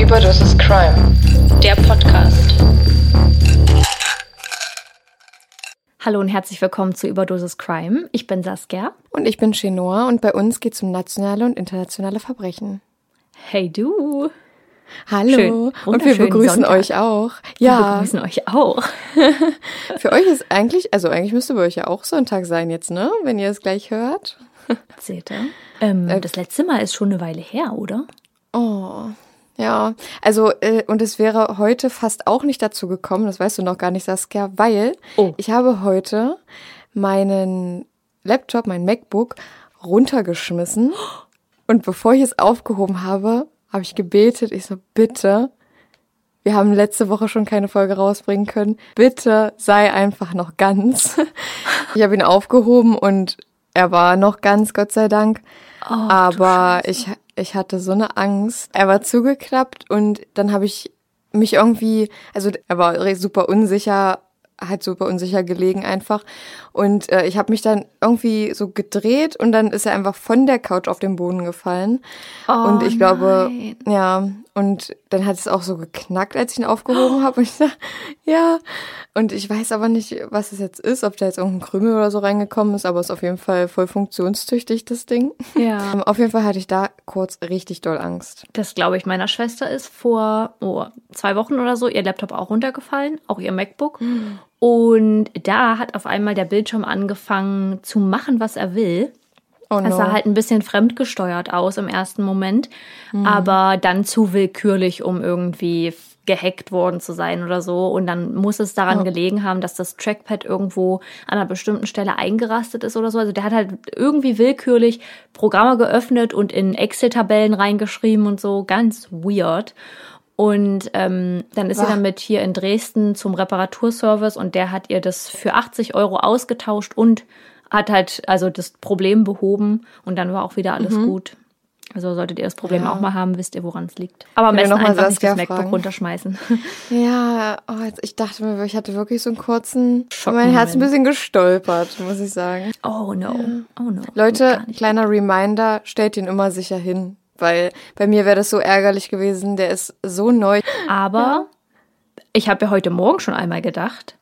Überdosis Crime. der Podcast. Hallo und herzlich willkommen zu Überdosis Crime. Ich bin Saskia. Und ich bin Chenoa und bei uns geht es um nationale und internationale Verbrechen. Hey du. Hallo. Schön. und wir begrüßen Sonntag. euch auch. Wir Ja, begrüßen euch auch. für euch ist eigentlich, also eigentlich müsste bei euch ja auch Sonntag sein jetzt, ne? Wenn ihr es gleich hört. Seht ihr? Ähm, Äh, das letzte Mal ist schon eine Weile her, oder? Oh. Ja, also äh, und es wäre heute fast auch nicht dazu gekommen, das weißt du noch gar nicht, Saskia, weil Oh. ich habe heute meinen Laptop, mein MacBook runtergeschmissen und bevor ich es aufgehoben habe, habe ich gebetet, ich so, bitte, wir haben letzte Woche schon keine Folge rausbringen können, bitte sei einfach noch ganz. Ich habe ihn aufgehoben und er war noch ganz, Gott sei Dank. Oh, Aber ich, ich hatte so eine Angst. Er war zugeklappt und dann habe ich mich irgendwie, also er war super unsicher, hat super unsicher gelegen einfach. Und äh, ich habe mich dann irgendwie so gedreht und dann ist er einfach von der Couch auf den Boden gefallen. Oh, und ich glaube, nein. ja, und dann hat es auch so geknackt, als ich ihn aufgehoben habe. Und ich dachte, ja. Und ich weiß aber nicht, was es jetzt ist, ob da jetzt irgendein Krümel oder so reingekommen ist, aber es ist auf jeden Fall voll funktionstüchtig, das Ding. Ja. Ähm, Auf jeden Fall hatte ich da kurz richtig doll Angst. Das glaube ich meiner Schwester ist vor oh, zwei Wochen oder so ihr Laptop auch runtergefallen, auch ihr MacBook. Und da hat auf einmal der Bildschirm angefangen zu machen, was er will. Oh Es no. sah halt ein bisschen fremdgesteuert aus im ersten Moment, aber dann zu willkürlich, um irgendwie gehackt worden zu sein oder so. Und dann muss es daran gelegen haben, dass das Trackpad irgendwo an einer bestimmten Stelle eingerastet ist oder so. Also der hat halt irgendwie willkürlich Programme geöffnet und in Excel-Tabellen reingeschrieben und so. Ganz weird. Und ähm, dann ist sie Wah. dann mit hier in Dresden zum Reparaturservice und der hat ihr das für 80 Euro ausgetauscht und hat halt also das Problem behoben und dann war auch wieder alles gut. Also solltet ihr das Problem Mhm. Ja. auch mal haben, wisst ihr, woran es liegt. Aber am besten einfach nicht das MacBook fragen? runterschmeißen. Ja, oh, jetzt, ich dachte mir, ich hatte wirklich so einen kurzen, Schockmoment. mein Herz ein bisschen gestolpert, muss ich sagen. Oh no, oh no. Leute, kleiner Reminder, stellt ihn immer sicher hin. Weil bei mir wäre das so ärgerlich gewesen, der ist so neu. Aber ich habe ja heute Morgen schon einmal gedacht,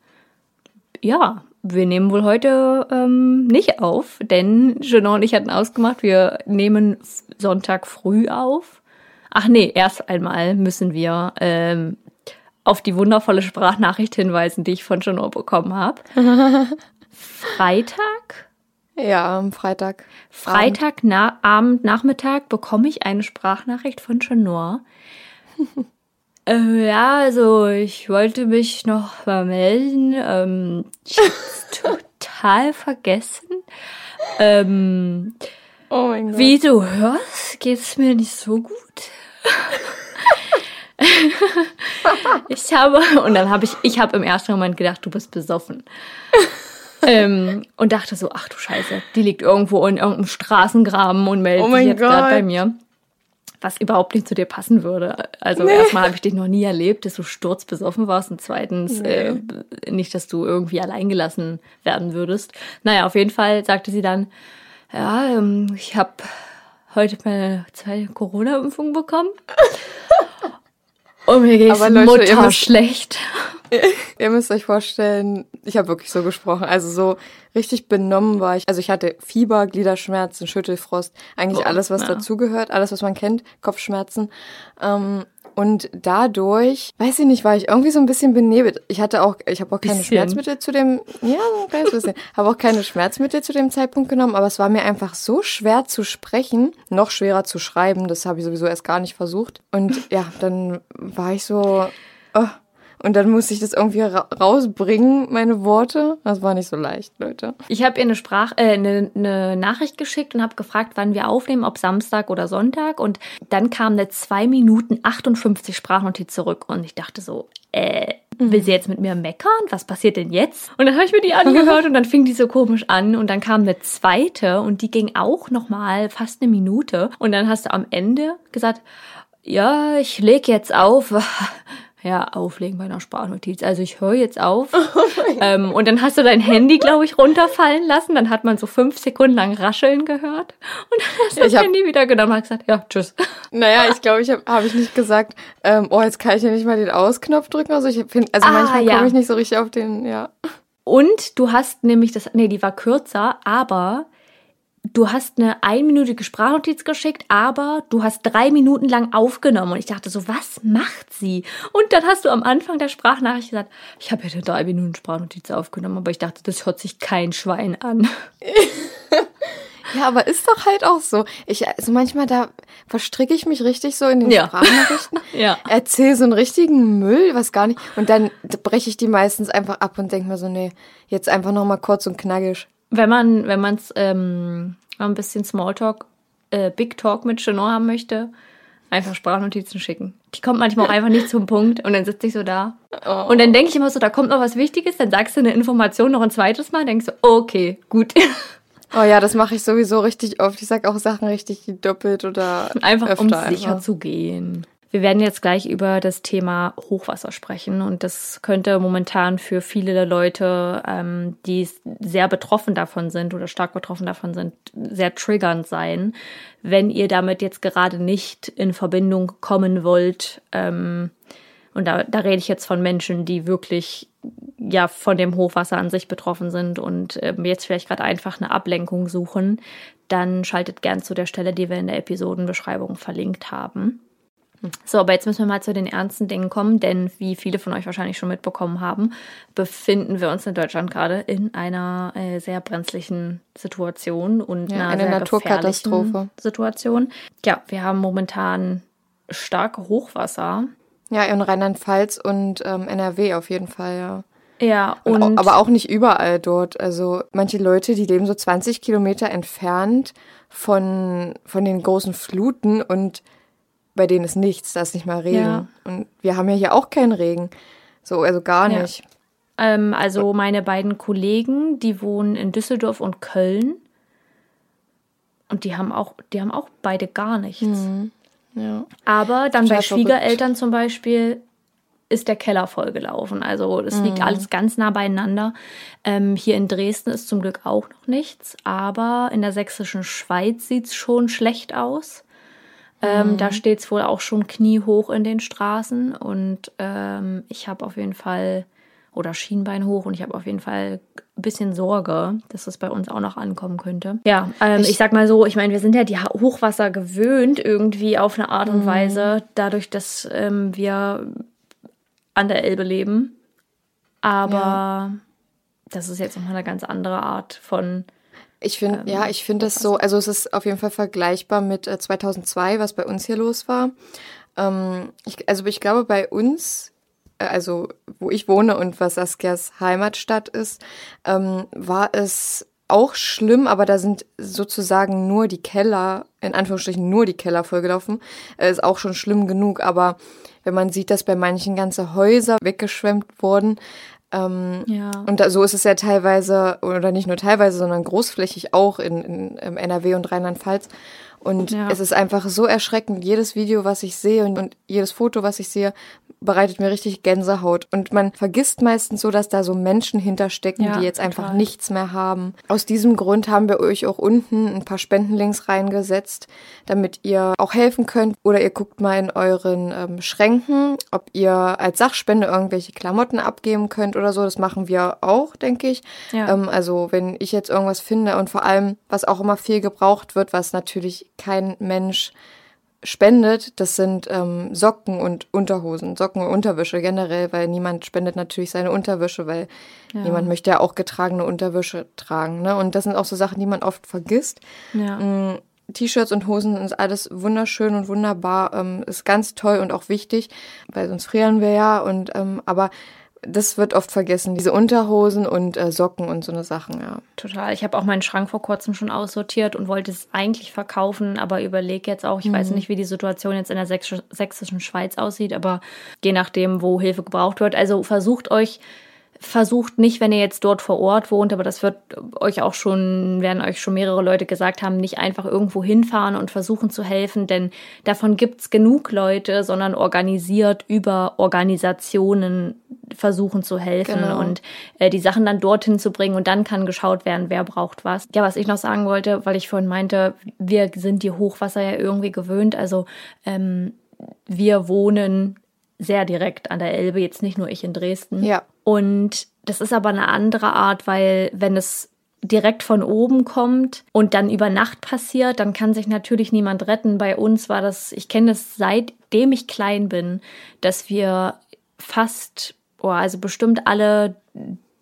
ja, wir nehmen wohl heute ähm, nicht auf, denn Jeanne und ich hatten ausgemacht, wir nehmen Sonntag früh auf. Ach nee, erst einmal müssen wir ähm, auf die wundervolle Sprachnachricht hinweisen, die ich von Jeanne bekommen habe. Freitag? Ja, am Freitag. Freitag, na, Abend, Nachmittag bekomme ich eine Sprachnachricht von Chanor. Äh, ja, also ich wollte mich noch mal melden. Ähm, ich hab's total vergessen. Ähm, Oh mein Gott. wie du hörst, geht's mir nicht so gut. ich habe, und dann habe ich, ich habe im ersten Moment gedacht, du bist besoffen. ähm, und dachte so, ach du Scheiße, die liegt irgendwo in irgendeinem Straßengraben und meldet Oh sich jetzt gerade bei mir. Was überhaupt nicht zu dir passen würde. Also erstmal habe ich dich noch nie erlebt, dass du sturzbesoffen warst und zweitens äh, nicht, dass du irgendwie alleingelassen werden würdest. Naja, auf jeden Fall sagte sie dann, ja, ähm, ich habe heute meine zweite Corona-Impfung bekommen. Und mir geht's Leute, ihr Mutter müsst- schlecht. Ihr müsst euch vorstellen, ich habe wirklich so gesprochen. Also so richtig benommen war ich. Also ich hatte Fieber, Gliederschmerzen, Schüttelfrost, eigentlich Boah, alles, was ja. dazugehört, alles, was man kennt, Kopfschmerzen. Ähm, und dadurch, weiß ich nicht, war ich irgendwie so ein bisschen benebelt. Ich hatte auch, ich habe auch keine Bisschen. Schmerzmittel zu dem, ja, so ein kleines bisschen, habe auch keine Schmerzmittel zu dem Zeitpunkt genommen, aber es war mir einfach so schwer zu sprechen, noch schwerer zu schreiben. Das habe ich sowieso erst gar nicht versucht. Und ja, dann war ich so, oh. Und dann musste ich das irgendwie ra rausbringen, meine Worte. Das war nicht so leicht, Leute. Ich habe ihr eine Sprach, äh, eine, eine Nachricht geschickt und habe gefragt, wann wir aufnehmen, ob Samstag oder Sonntag. Und dann kam eine 2 Minuten 58 Sprachnotiz zurück. Und ich dachte so, äh, will sie jetzt mit mir meckern? Was passiert denn jetzt? Und dann habe ich mir die angehört und dann fing die so komisch an und dann kam eine zweite und die ging auch nochmal fast eine Minute. Und dann hast du am Ende gesagt, ja, ich leg jetzt auf. Ja, auflegen bei einer Sprachnotiz. Also ich höre jetzt auf. Oh ähm, und dann hast du dein Handy, glaube ich, runterfallen lassen. Dann hat man so fünf Sekunden lang rascheln gehört. Und dann hast du das hab- Handy wieder genommen und hast gesagt, ja, tschüss. Naja, ich glaube, ich habe hab ich nicht gesagt, ähm, oh, jetzt kann ich ja nicht mal den Ausknopf drücken. Also ich finde, also Ah, manchmal ja. komme ich nicht so richtig auf den, ja. Und du hast nämlich das, nee, die war kürzer, aber du hast eine einminütige Sprachnotiz geschickt, aber du hast drei Minuten lang aufgenommen. Und ich dachte so, was macht sie? Und dann hast du am Anfang der Sprachnachricht gesagt, ich habe ja eine drei Minuten Sprachnotiz aufgenommen, aber ich dachte, das hört sich kein Schwein an. Ja, aber ist doch halt auch so. Ich, also manchmal da verstricke ich mich richtig so in den Ja. Sprachnachrichten. Ja. Erzähl so einen richtigen Müll, was gar nicht. Und dann breche ich die meistens einfach ab und denke mir so, nee, jetzt einfach noch mal kurz und knackig. Wenn man, wenn man es ähm, ein bisschen Smalltalk, äh, Big Talk mit Chenot haben möchte, einfach Sprachnotizen schicken. Die kommt manchmal auch einfach nicht zum Punkt und dann sitze ich so da. Und dann denke ich immer so, da kommt noch was Wichtiges, dann sagst du eine Information noch ein zweites Mal, denkst du, okay, gut. Oh ja, das mache ich sowieso richtig oft. Ich sag auch Sachen richtig doppelt oder Einfach öfter um einfach. sicher zu gehen. Wir werden jetzt gleich über das Thema Hochwasser sprechen und das könnte momentan für viele Leute, ähm, die sehr betroffen davon sind oder stark betroffen davon sind, sehr triggernd sein. Wenn ihr damit jetzt gerade nicht in Verbindung kommen wollt, ähm, und da, da rede ich jetzt von Menschen, die wirklich ja von dem Hochwasser an sich betroffen sind und ähm, jetzt vielleicht gerade einfach eine Ablenkung suchen, dann schaltet gern zu der Stelle, die wir in der Episodenbeschreibung verlinkt haben. So, aber jetzt müssen wir mal zu den ernsten Dingen kommen, denn wie viele von euch wahrscheinlich schon mitbekommen haben, befinden wir uns in Deutschland gerade in einer äh, sehr brenzlichen Situation und Ja, einer eine sehr Naturkatastrophe. Situation. Ja, wir haben momentan starke Hochwasser. Ja, in Rheinland-Pfalz und ähm, NRW auf jeden Fall, ja. Ja, Und, und aber auch nicht überall dort. Also manche Leute, die leben so 20 Kilometer entfernt von, von den großen Fluten und bei denen ist nichts, da ist nicht mal Regen. Ja. Und wir haben ja hier auch keinen Regen. So, also gar Ja. nicht. Ähm, also meine beiden Kollegen, die wohnen in Düsseldorf und Köln. Und die haben auch, die haben auch beide gar nichts. Ja. Aber dann bei. Schwiegereltern zum Beispiel ist der Keller vollgelaufen. Also es liegt Mhm. alles ganz nah beieinander. Ähm, hier in Dresden ist zum Glück auch noch nichts, aber in der sächsischen Schweiz sieht es schon schlecht aus. Ähm, Mhm. Da steht es wohl auch schon kniehoch in den Straßen und ähm, ich habe auf jeden Fall, oder Schienbein hoch und ich habe auf jeden Fall ein bisschen Sorge, dass das bei uns auch noch ankommen könnte. Ja, ähm, ich, sag mal so, ich meine, wir sind ja die Hochwasser gewöhnt irgendwie auf eine Art und Weise, dadurch, dass ähm, wir an der Elbe leben. Aber das ist jetzt nochmal eine ganz andere Art von Ich finde, ja, ich finde das so, also es ist auf jeden Fall vergleichbar mit äh, 2002, was bei uns hier los war. Ähm, ich, also ich glaube, bei uns, äh, also wo ich wohne und was Saskias Heimatstadt ist, ähm, war es auch schlimm, aber da sind sozusagen nur die Keller, in Anführungsstrichen nur die Keller vollgelaufen. Äh, ist auch schon schlimm genug, aber wenn man sieht, dass bei manchen ganze Häuser weggeschwemmt wurden, ähm, Ja. und da, so ist es ja teilweise, oder nicht nur teilweise, sondern großflächig auch in, in, im NRW und Rheinland-Pfalz. Und Ja. es ist einfach so erschreckend. Jedes Video, was ich sehe und, und jedes Foto, was ich sehe, bereitet mir richtig Gänsehaut. Und man vergisst meistens so, dass da so Menschen hinterstecken, Ja, die jetzt einfach total. nichts mehr haben. Aus diesem Grund haben wir euch auch unten ein paar Spendenlinks reingesetzt, damit ihr auch helfen könnt. Oder ihr guckt mal in euren ähm, Schränken, ob ihr als Sachspende irgendwelche Klamotten abgeben könnt oder so. Das machen wir auch, denke ich. Ja. Ähm, also wenn ich jetzt irgendwas finde und vor allem, was auch immer viel gebraucht wird, was natürlich kein Mensch spendet, das sind ähm, Socken und Unterhosen, Socken und Unterwäsche generell, weil niemand spendet natürlich seine Unterwäsche, weil niemand möchte ja auch getragene Unterwäsche tragen. Ne? Und das sind auch so Sachen, die man oft vergisst. Ja. Mm, T-Shirts und Hosen ist alles wunderschön und wunderbar, ähm, ist ganz toll und auch wichtig, weil sonst frieren wir ja. Und ähm, aber das wird oft vergessen, diese Unterhosen und äh, Socken und so eine Sachen, ja. Total. Ich habe auch meinen Schrank vor kurzem schon aussortiert und wollte es eigentlich verkaufen, aber überlege jetzt auch, ich mhm. weiß nicht, wie die Situation jetzt in der sächsischen Schweiz aussieht, aber je nachdem, wo Hilfe gebraucht wird. Also versucht euch versucht nicht, wenn ihr jetzt dort vor Ort wohnt, aber das wird euch auch schon, werden euch schon mehrere Leute gesagt haben, nicht einfach irgendwo hinfahren und versuchen zu helfen, denn davon gibt's genug Leute, sondern organisiert über Organisationen versuchen zu helfen genau. und äh, die Sachen dann dorthin zu bringen und dann kann geschaut werden, wer braucht was. Ja, was ich noch sagen wollte, weil ich vorhin meinte, wir sind die Hochwasser ja irgendwie gewöhnt, also ähm, wir wohnen sehr direkt an der Elbe, jetzt nicht nur ich in Dresden. Ja. Und das ist aber eine andere Art, weil wenn es direkt von oben kommt und dann über Nacht passiert, dann kann sich natürlich niemand retten. Bei uns war das, ich kenne das seitdem ich klein bin, dass wir fast, oh, also bestimmt alle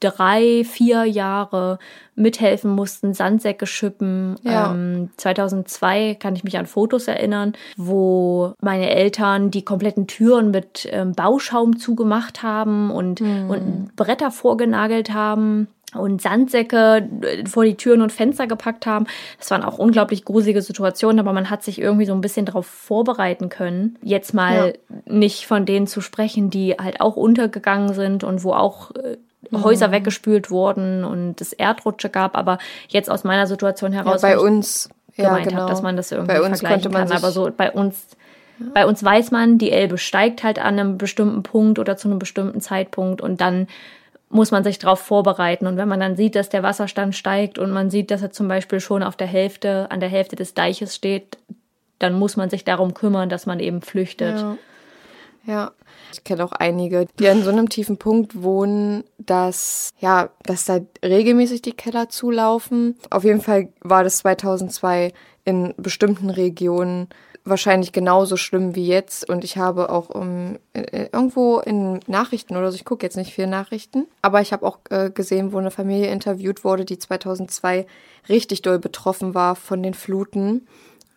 drei, vier Jahre mithelfen mussten, Sandsäcke schippen. Ja. Ähm, 2002 kann ich mich an Fotos erinnern, wo meine Eltern die kompletten Türen mit ähm, Bauschaum zugemacht haben und, mhm. und Bretter vorgenagelt haben und Sandsäcke äh, vor die Türen und Fenster gepackt haben. Das waren auch unglaublich gruselige Situationen, aber man hat sich irgendwie so ein bisschen darauf vorbereiten können. Jetzt mal ja. nicht von denen zu sprechen, die halt auch untergegangen sind und wo auch äh, Häuser mhm. weggespült wurden und es Erdrutsche gab, aber jetzt aus meiner Situation heraus, ja, bei uns gemeint ja, genau. habe, dass man das irgendwie bei uns vergleichen kann, aber so bei uns bei uns weiß man, die Elbe steigt halt an einem bestimmten Punkt oder zu einem bestimmten Zeitpunkt und dann muss man sich darauf vorbereiten. Und wenn man dann sieht, dass der Wasserstand steigt und man sieht, dass er zum Beispiel schon auf der Hälfte, an der Hälfte des Deiches steht, dann muss man sich darum kümmern, dass man eben flüchtet. Ja. Ja. Ich kenne auch einige, die an so einem tiefen Punkt wohnen, dass, ja, dass da regelmäßig die Keller zulaufen. Auf jeden Fall war das 2002 in bestimmten Regionen wahrscheinlich genauso schlimm wie jetzt. Und ich habe auch um, äh, irgendwo in Nachrichten oder so, ich gucke jetzt nicht viel Nachrichten, aber ich habe auch äh, gesehen, wo eine Familie interviewt wurde, die 2002 richtig doll betroffen war von den Fluten.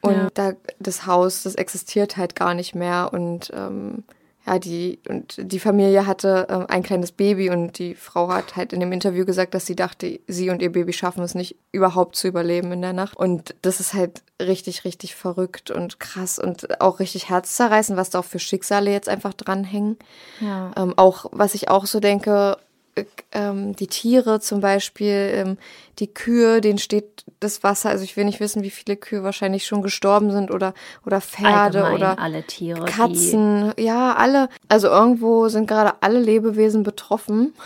Und ja. da das Haus, das existiert halt gar nicht mehr. Und ähm, ja, die, und die Familie hatte äh, ein kleines Baby und die Frau hat halt in dem Interview gesagt, dass sie dachte, sie und ihr Baby schaffen es nicht überhaupt zu überleben in der Nacht. Und das ist halt richtig, richtig verrückt und krass und auch richtig herzzerreißend, was da auch für Schicksale jetzt einfach dranhängen. Ja. Ähm, auch, was ich auch so denke, ähm, die Tiere zum Beispiel, ähm, die Kühe, denen steht das Wasser. Also ich will nicht wissen, wie viele Kühe wahrscheinlich schon gestorben sind oder oder Pferde Allgemein oder alle Tiere, Katzen. Ja, alle. Also irgendwo sind gerade alle Lebewesen betroffen.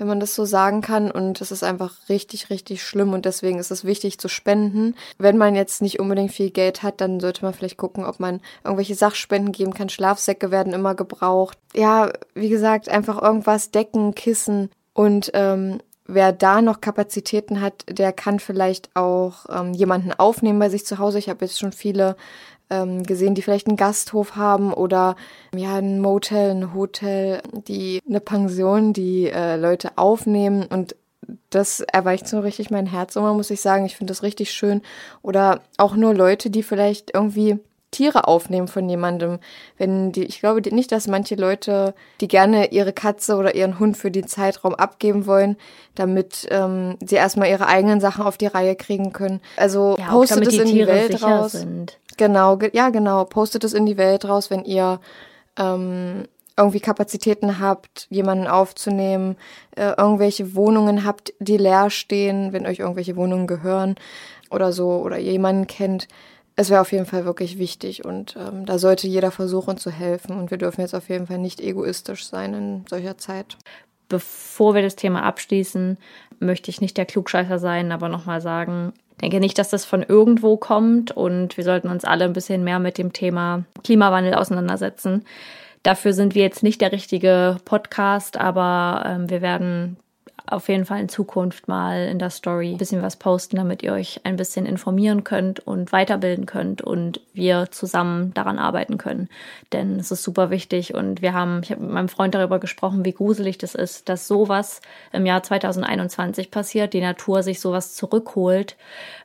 wenn man das so sagen kann. Und es ist einfach richtig, richtig schlimm. Und deswegen ist es wichtig zu spenden. Wenn man jetzt nicht unbedingt viel Geld hat, dann sollte man vielleicht gucken, ob man irgendwelche Sachspenden geben kann. Schlafsäcke werden immer gebraucht. Ja, wie gesagt, einfach irgendwas, Decken, Kissen. Und ähm, wer da noch Kapazitäten hat, der kann vielleicht auch ähm, jemanden aufnehmen bei sich zu Hause. Ich habe jetzt schon viele ähm, gesehen, die vielleicht einen Gasthof haben oder ja ein Motel, ein Hotel, die eine Pension, die äh, Leute aufnehmen und das erweicht so richtig mein Herz immer, muss ich sagen. Ich finde das richtig schön. Oder auch nur Leute, die vielleicht irgendwie Tiere aufnehmen von jemandem. Wenn die, ich glaube nicht, dass manche Leute, die gerne ihre Katze oder ihren Hund für den Zeitraum abgeben wollen, damit ähm, sie erstmal ihre eigenen Sachen auf die Reihe kriegen können. Also ja, postet es in die Welt raus. Sind. Genau, ge ja genau. Postet es in die Welt raus, wenn ihr ähm, irgendwie Kapazitäten habt, jemanden aufzunehmen, äh, irgendwelche Wohnungen habt, die leer stehen, wenn euch irgendwelche Wohnungen gehören oder so oder jemanden kennt es wäre auf jeden Fall wirklich wichtig und ähm, da sollte jeder versuchen zu helfen und wir dürfen jetzt auf jeden Fall nicht egoistisch sein in solcher Zeit. Bevor wir das Thema abschließen, möchte ich nicht der Klugscheißer sein, aber nochmal sagen, denke nicht, dass das von irgendwo kommt und wir sollten uns alle ein bisschen mehr mit dem Thema Klimawandel auseinandersetzen. Dafür sind wir jetzt nicht der richtige Podcast, aber ähm, wir werden auf jeden Fall in Zukunft mal in der Story ein bisschen was posten, damit ihr euch ein bisschen informieren könnt und weiterbilden könnt und wir zusammen daran arbeiten können. Denn es ist super wichtig und wir haben, ich habe mit meinem Freund darüber gesprochen, wie gruselig das ist, dass sowas im Jahr 2021 passiert, die Natur sich sowas zurückholt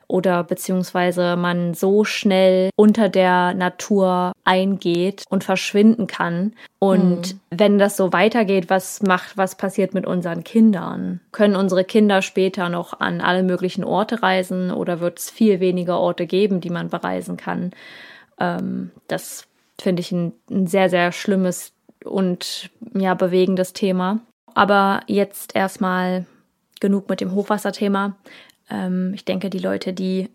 oder beziehungsweise man so schnell unter der Natur eingeht und verschwinden kann. Und mhm. wenn das so weitergeht, was macht, was passiert mit unseren Kindern? Können unsere Kinder später noch an alle möglichen Orte reisen oder wird es viel weniger Orte geben, die man bereisen kann? Ähm, das finde ich ein, ein sehr, sehr schlimmes und ja, bewegendes Thema. Aber jetzt erstmal genug mit dem Hochwasserthema. Ähm, ich denke, die Leute, die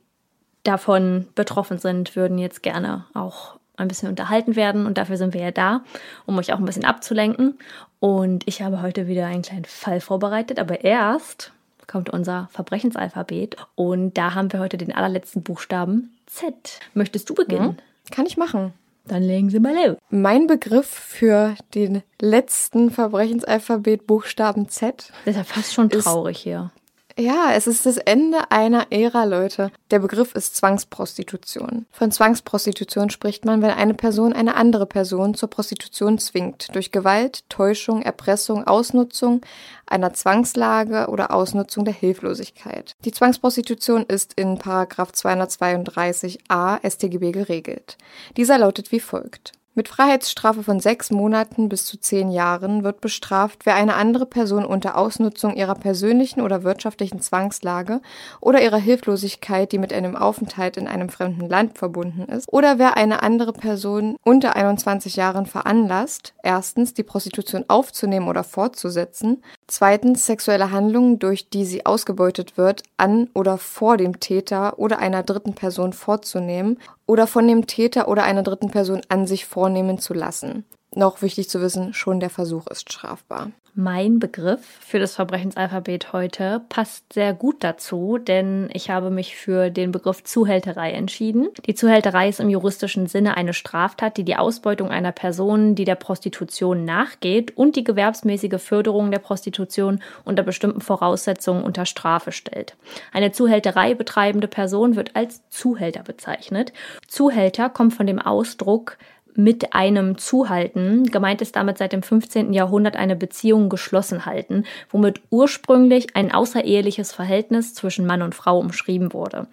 davon betroffen sind, würden jetzt gerne auch ein bisschen unterhalten werden. Und dafür sind wir ja da, um euch auch ein bisschen abzulenken. Und ich habe heute wieder einen kleinen Fall vorbereitet. Aber erst kommt unser Verbrechensalphabet. Und da haben wir heute den allerletzten Buchstaben Z. Möchtest du beginnen? Mhm. Kann ich machen. Dann legen Sie mal los. Mein Begriff für den letzten Verbrechensalphabet Buchstaben Z. Das ist ja fast schon traurig hier. Ja, es ist das Ende einer Ära, Leute. Der Begriff ist Zwangsprostitution. Von Zwangsprostitution spricht man, wenn eine Person eine andere Person zur Prostitution zwingt, durch Gewalt, Täuschung, Erpressung, Ausnutzung einer Zwangslage oder Ausnutzung der Hilflosigkeit. Die Zwangsprostitution ist in 232a StGB geregelt. Dieser lautet wie folgt. Mit Freiheitsstrafe von sechs Monaten bis zu zehn Jahren wird bestraft, wer eine andere Person unter Ausnutzung ihrer persönlichen oder wirtschaftlichen Zwangslage oder ihrer Hilflosigkeit, die mit einem Aufenthalt in einem fremden Land verbunden ist, oder wer eine andere Person unter 21 Jahren veranlasst, erstens die Prostitution aufzunehmen oder fortzusetzen, zweitens sexuelle Handlungen, durch die sie ausgebeutet wird, an oder vor dem Täter oder einer dritten Person vorzunehmen oder von dem Täter oder einer dritten Person an sich vornehmen zu lassen. Noch wichtig zu wissen, schon der Versuch ist strafbar. Mein Begriff für das Verbrechensalphabet heute passt sehr gut dazu, denn ich habe mich für den Begriff Zuhälterei entschieden. Die Zuhälterei ist im juristischen Sinne eine Straftat, die die Ausbeutung einer Person, die der Prostitution nachgeht und die gewerbsmäßige Förderung der Prostitution unter bestimmten Voraussetzungen unter Strafe stellt. Eine Zuhälterei betreibende Person wird als Zuhälter bezeichnet. Zuhälter kommt von dem Ausdruck mit einem Zuhalten. Gemeint ist damit seit dem 15. Jahrhundert eine Beziehung geschlossen halten, womit ursprünglich ein außereheliches Verhältnis zwischen Mann und Frau umschrieben wurde.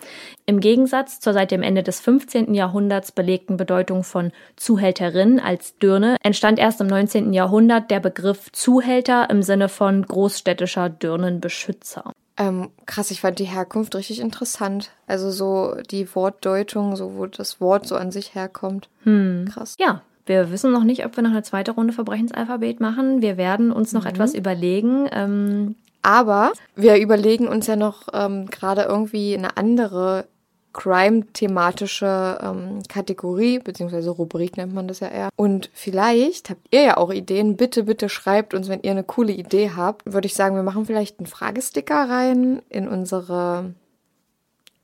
Im Gegensatz zur seit dem Ende des 15. Jahrhunderts belegten Bedeutung von Zuhälterin als Dirne entstand erst im 19. Jahrhundert der Begriff Zuhälter im Sinne von großstädtischer Dirnenbeschützer. Ähm, krass, ich fand die Herkunft richtig interessant. Also so die Wortdeutung, so wo das Wort so an sich herkommt. Hm. Krass. Ja, wir wissen noch nicht, ob wir noch eine zweite Runde Verbrechensalphabet machen. Wir werden uns noch mhm. etwas überlegen. Ähm, aber wir überlegen uns ja noch ähm, gerade irgendwie eine andere Crime-thematische ähm, Kategorie, beziehungsweise Rubrik nennt man das ja eher. Und vielleicht habt ihr ja auch Ideen. Bitte, bitte schreibt uns, wenn ihr eine coole Idee habt. Würde ich sagen, wir machen vielleicht einen Fragesticker rein in unsere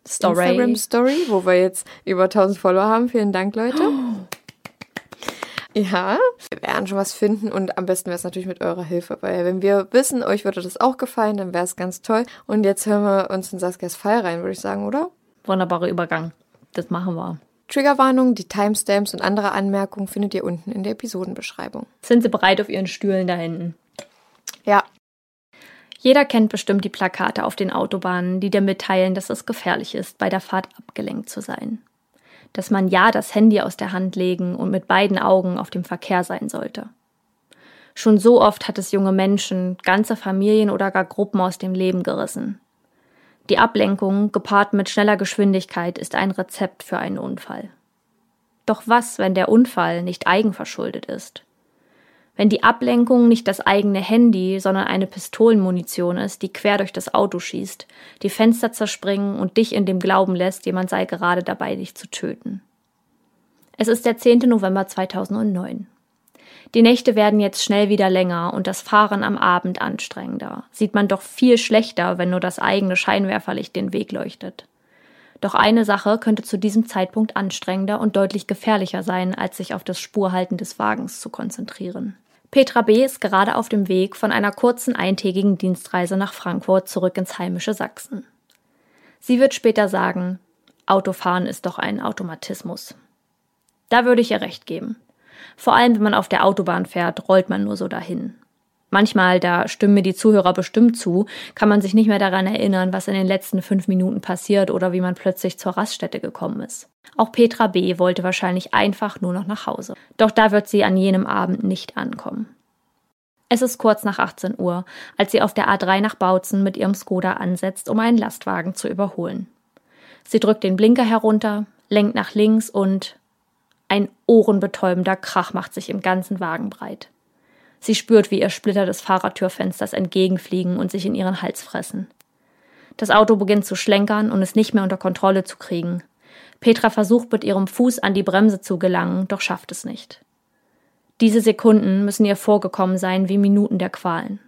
Story. Instagram-Story, wo wir jetzt über 1000 Follower haben. Vielen Dank, Leute. Oh. Ja, wir werden schon was finden und am besten wäre es natürlich mit eurer Hilfe, weil wenn wir wissen, euch würde das auch gefallen, dann wäre es ganz toll. Und jetzt hören wir uns in Saskias Fall rein, würde ich sagen, oder? Wunderbarer Übergang. Das machen wir. Triggerwarnung, die Timestamps und andere Anmerkungen findet ihr unten in der Episodenbeschreibung. Sind Sie bereit auf Ihren Stühlen da hinten? Ja. Jeder kennt bestimmt die Plakate auf den Autobahnen, die dir mitteilen, dass es gefährlich ist, bei der Fahrt abgelenkt zu sein. Dass man ja das Handy aus der Hand legen und mit beiden Augen auf dem Verkehr sein sollte. Schon so oft hat es junge Menschen, ganze Familien oder gar Gruppen aus dem Leben gerissen. Die Ablenkung, gepaart mit schneller Geschwindigkeit, ist ein Rezept für einen Unfall. Doch was, wenn der Unfall nicht eigenverschuldet ist? Wenn die Ablenkung nicht das eigene Handy, sondern eine Pistolenmunition ist, die quer durch das Auto schießt, die Fenster zerspringen und dich in dem Glauben lässt, jemand sei gerade dabei, dich zu töten. Es ist der 10. November 2009. Die Nächte werden jetzt schnell wieder länger und das Fahren am Abend anstrengender. Sieht man doch viel schlechter, wenn nur das eigene Scheinwerferlicht den Weg leuchtet. Doch eine Sache könnte zu diesem Zeitpunkt anstrengender und deutlich gefährlicher sein, als sich auf das Spurhalten des Wagens zu konzentrieren. Petra B. ist gerade auf dem Weg von einer kurzen eintägigen Dienstreise nach Frankfurt zurück ins heimische Sachsen. Sie wird später sagen, Autofahren ist doch ein Automatismus. Da würde ich ihr recht geben. Vor allem, wenn man auf der Autobahn fährt, rollt man nur so dahin. Manchmal, da stimmen mir die Zuhörer bestimmt zu, kann man sich nicht mehr daran erinnern, was in den letzten fünf Minuten passiert oder wie man plötzlich zur Raststätte gekommen ist. Auch Petra B. wollte wahrscheinlich einfach nur noch nach Hause. Doch da wird sie an jenem Abend nicht ankommen. Es ist kurz nach 18 Uhr, als sie auf der A3 nach Bautzen mit ihrem Skoda ansetzt, um einen Lastwagen zu überholen. Sie drückt den Blinker herunter, lenkt nach links und ein ohrenbetäubender Krach macht sich im ganzen Wagen breit. Sie spürt, wie ihr Splitter des Fahrertürfensters entgegenfliegen und sich in ihren Hals fressen. Das Auto beginnt zu schlenkern und es nicht mehr unter Kontrolle zu kriegen. Petra versucht mit ihrem Fuß an die Bremse zu gelangen, doch schafft es nicht. Diese Sekunden müssen ihr vorgekommen sein wie Minuten der Qualen.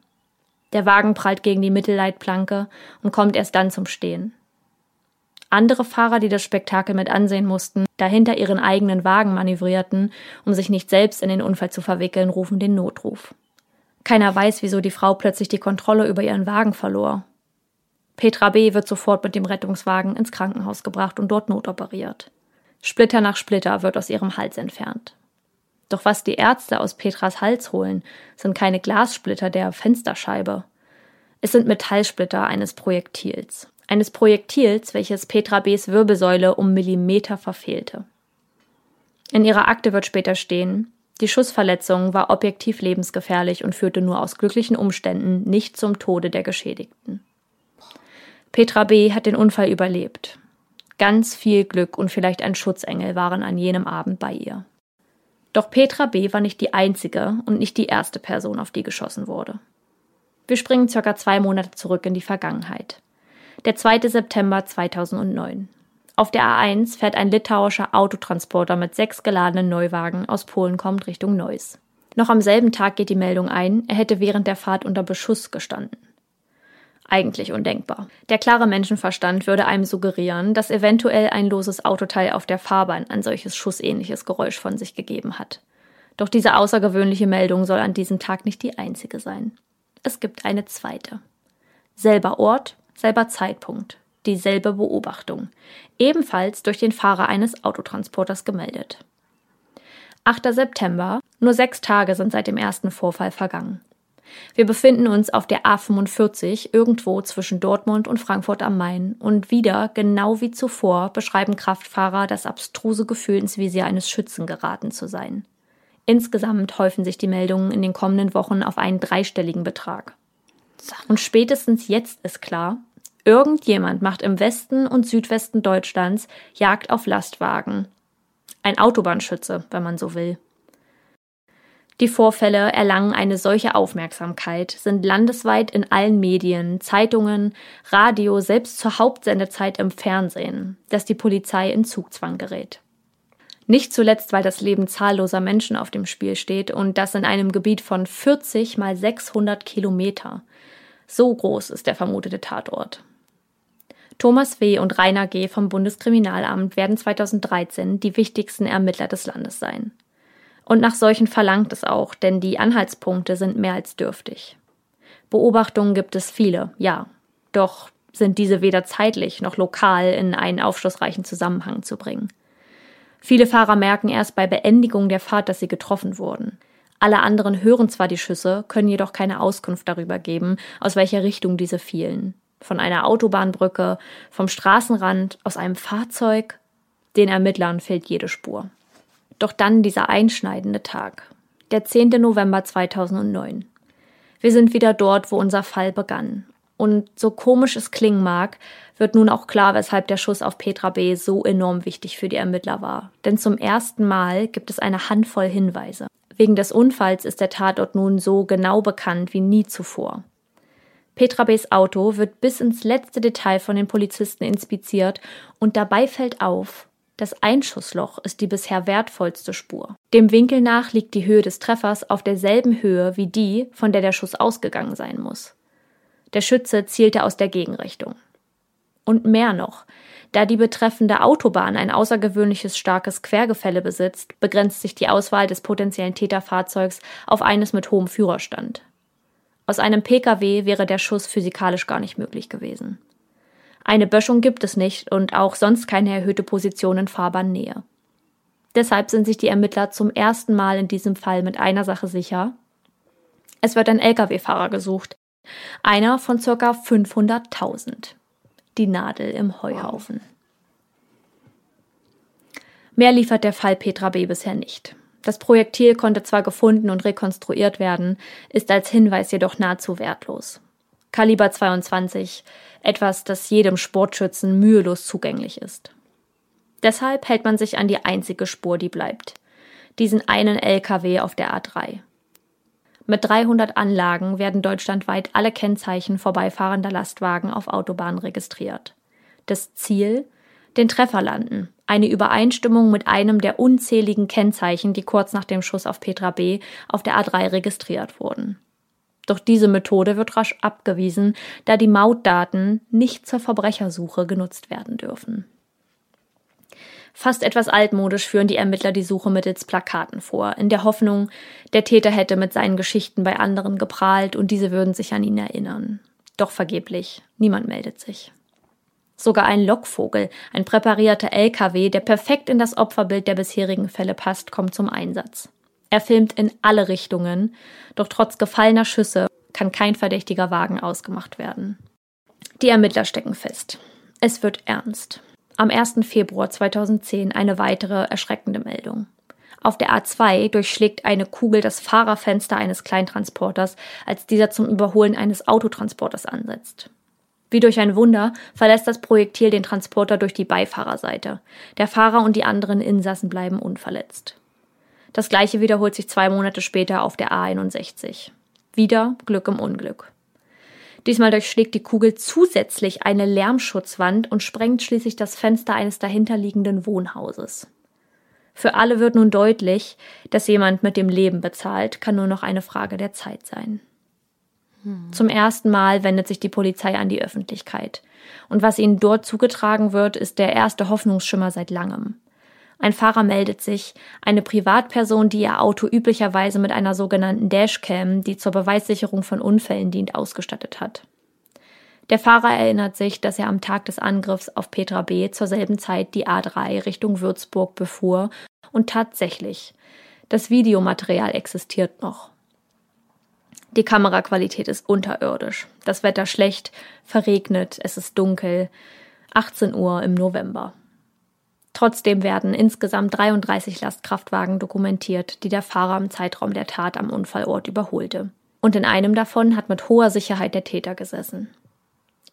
Der Wagen prallt gegen die Mittelleitplanke und kommt erst dann zum Stehen. Andere Fahrer, die das Spektakel mit ansehen mussten, dahinter ihren eigenen Wagen manövrierten, um sich nicht selbst in den Unfall zu verwickeln, rufen den Notruf. Keiner weiß, wieso die Frau plötzlich die Kontrolle über ihren Wagen verlor. Petra B. wird sofort mit dem Rettungswagen ins Krankenhaus gebracht und dort notoperiert. Splitter nach Splitter wird aus ihrem Hals entfernt. Doch was die Ärzte aus Petras Hals holen, sind keine Glassplitter der Fensterscheibe. Es sind Metallsplitter eines Projektils eines Projektils, welches Petra B.s Wirbelsäule um Millimeter verfehlte. In ihrer Akte wird später stehen, die Schussverletzung war objektiv lebensgefährlich und führte nur aus glücklichen Umständen nicht zum Tode der Geschädigten. Petra B. hat den Unfall überlebt. Ganz viel Glück und vielleicht ein Schutzengel waren an jenem Abend bei ihr. Doch Petra B. war nicht die einzige und nicht die erste Person, auf die geschossen wurde. Wir springen circa zwei Monate zurück in die Vergangenheit der 2. September 2009. Auf der A1 fährt ein litauischer Autotransporter mit sechs geladenen Neuwagen aus Polen kommt Richtung Neuss. Noch am selben Tag geht die Meldung ein, er hätte während der Fahrt unter Beschuss gestanden. Eigentlich undenkbar. Der klare Menschenverstand würde einem suggerieren, dass eventuell ein loses Autoteil auf der Fahrbahn ein solches schussähnliches Geräusch von sich gegeben hat. Doch diese außergewöhnliche Meldung soll an diesem Tag nicht die einzige sein. Es gibt eine zweite. Selber Ort, selber Zeitpunkt, dieselbe Beobachtung, ebenfalls durch den Fahrer eines Autotransporters gemeldet. 8. September, nur sechs Tage sind seit dem ersten Vorfall vergangen. Wir befinden uns auf der A45 irgendwo zwischen Dortmund und Frankfurt am Main und wieder, genau wie zuvor, beschreiben Kraftfahrer das abstruse Gefühl, ins Visier eines Schützen geraten zu sein. Insgesamt häufen sich die Meldungen in den kommenden Wochen auf einen dreistelligen Betrag. Und spätestens jetzt ist klar, irgendjemand macht im Westen und Südwesten Deutschlands Jagd auf Lastwagen. Ein Autobahnschütze, wenn man so will. Die Vorfälle erlangen eine solche Aufmerksamkeit, sind landesweit in allen Medien, Zeitungen, Radio, selbst zur Hauptsendezeit im Fernsehen, dass die Polizei in Zugzwang gerät. Nicht zuletzt, weil das Leben zahlloser Menschen auf dem Spiel steht und das in einem Gebiet von 40 mal 600 Kilometer. So groß ist der vermutete Tatort. Thomas W. und Rainer G. vom Bundeskriminalamt werden 2013 die wichtigsten Ermittler des Landes sein. Und nach solchen verlangt es auch, denn die Anhaltspunkte sind mehr als dürftig. Beobachtungen gibt es viele, ja, doch sind diese weder zeitlich noch lokal in einen aufschlussreichen Zusammenhang zu bringen. Viele Fahrer merken erst bei Beendigung der Fahrt, dass sie getroffen wurden. Alle anderen hören zwar die Schüsse, können jedoch keine Auskunft darüber geben, aus welcher Richtung diese fielen. Von einer Autobahnbrücke, vom Straßenrand, aus einem Fahrzeug. Den Ermittlern fehlt jede Spur. Doch dann dieser einschneidende Tag. Der 10. November 2009. Wir sind wieder dort, wo unser Fall begann. Und so komisch es klingen mag, wird nun auch klar, weshalb der Schuss auf Petra B. so enorm wichtig für die Ermittler war. Denn zum ersten Mal gibt es eine Handvoll Hinweise. Wegen des Unfalls ist der Tatort nun so genau bekannt wie nie zuvor. Petra B.s Auto wird bis ins letzte Detail von den Polizisten inspiziert und dabei fällt auf, das Einschussloch ist die bisher wertvollste Spur. Dem Winkel nach liegt die Höhe des Treffers auf derselben Höhe wie die, von der der Schuss ausgegangen sein muss. Der Schütze zielte aus der Gegenrichtung. Und mehr noch, da die betreffende Autobahn ein außergewöhnliches starkes Quergefälle besitzt, begrenzt sich die Auswahl des potenziellen Täterfahrzeugs auf eines mit hohem Führerstand. Aus einem Pkw wäre der Schuss physikalisch gar nicht möglich gewesen. Eine Böschung gibt es nicht und auch sonst keine erhöhte Position in Fahrbahnnähe. Deshalb sind sich die Ermittler zum ersten Mal in diesem Fall mit einer Sache sicher. Es wird ein Lkw-Fahrer gesucht. Einer von circa 500.000. Die Nadel im Heuhaufen. Mehr liefert der Fall Petra B. bisher nicht. Das Projektil konnte zwar gefunden und rekonstruiert werden, ist als Hinweis jedoch nahezu wertlos. Kaliber 22, etwas, das jedem Sportschützen mühelos zugänglich ist. Deshalb hält man sich an die einzige Spur, die bleibt. Diesen einen LKW auf der A3. Mit 300 Anlagen werden deutschlandweit alle Kennzeichen vorbeifahrender Lastwagen auf Autobahnen registriert. Das Ziel? Den Treffer landen. Eine Übereinstimmung mit einem der unzähligen Kennzeichen, die kurz nach dem Schuss auf Petra B. auf der A3 registriert wurden. Doch diese Methode wird rasch abgewiesen, da die Mautdaten nicht zur Verbrechersuche genutzt werden dürfen. Fast etwas altmodisch führen die Ermittler die Suche mittels Plakaten vor, in der Hoffnung, der Täter hätte mit seinen Geschichten bei anderen geprahlt und diese würden sich an ihn erinnern. Doch vergeblich, niemand meldet sich. Sogar ein Lockvogel, ein präparierter LKW, der perfekt in das Opferbild der bisherigen Fälle passt, kommt zum Einsatz. Er filmt in alle Richtungen, doch trotz gefallener Schüsse kann kein verdächtiger Wagen ausgemacht werden. Die Ermittler stecken fest. Es wird ernst am 1. Februar 2010 eine weitere erschreckende Meldung. Auf der A2 durchschlägt eine Kugel das Fahrerfenster eines Kleintransporters, als dieser zum Überholen eines Autotransporters ansetzt. Wie durch ein Wunder verlässt das Projektil den Transporter durch die Beifahrerseite. Der Fahrer und die anderen Insassen bleiben unverletzt. Das gleiche wiederholt sich zwei Monate später auf der A61. Wieder Glück im Unglück. Diesmal durchschlägt die Kugel zusätzlich eine Lärmschutzwand und sprengt schließlich das Fenster eines dahinterliegenden Wohnhauses. Für alle wird nun deutlich, dass jemand mit dem Leben bezahlt, kann nur noch eine Frage der Zeit sein. Zum ersten Mal wendet sich die Polizei an die Öffentlichkeit. Und was ihnen dort zugetragen wird, ist der erste Hoffnungsschimmer seit langem. Ein Fahrer meldet sich, eine Privatperson, die ihr Auto üblicherweise mit einer sogenannten Dashcam, die zur Beweissicherung von Unfällen dient, ausgestattet hat. Der Fahrer erinnert sich, dass er am Tag des Angriffs auf Petra B. zur selben Zeit die A3 Richtung Würzburg befuhr und tatsächlich, das Videomaterial existiert noch. Die Kameraqualität ist unterirdisch, das Wetter schlecht, verregnet, es ist dunkel, 18 Uhr im November. Trotzdem werden insgesamt 33 Lastkraftwagen dokumentiert, die der Fahrer im Zeitraum der Tat am Unfallort überholte. Und in einem davon hat mit hoher Sicherheit der Täter gesessen.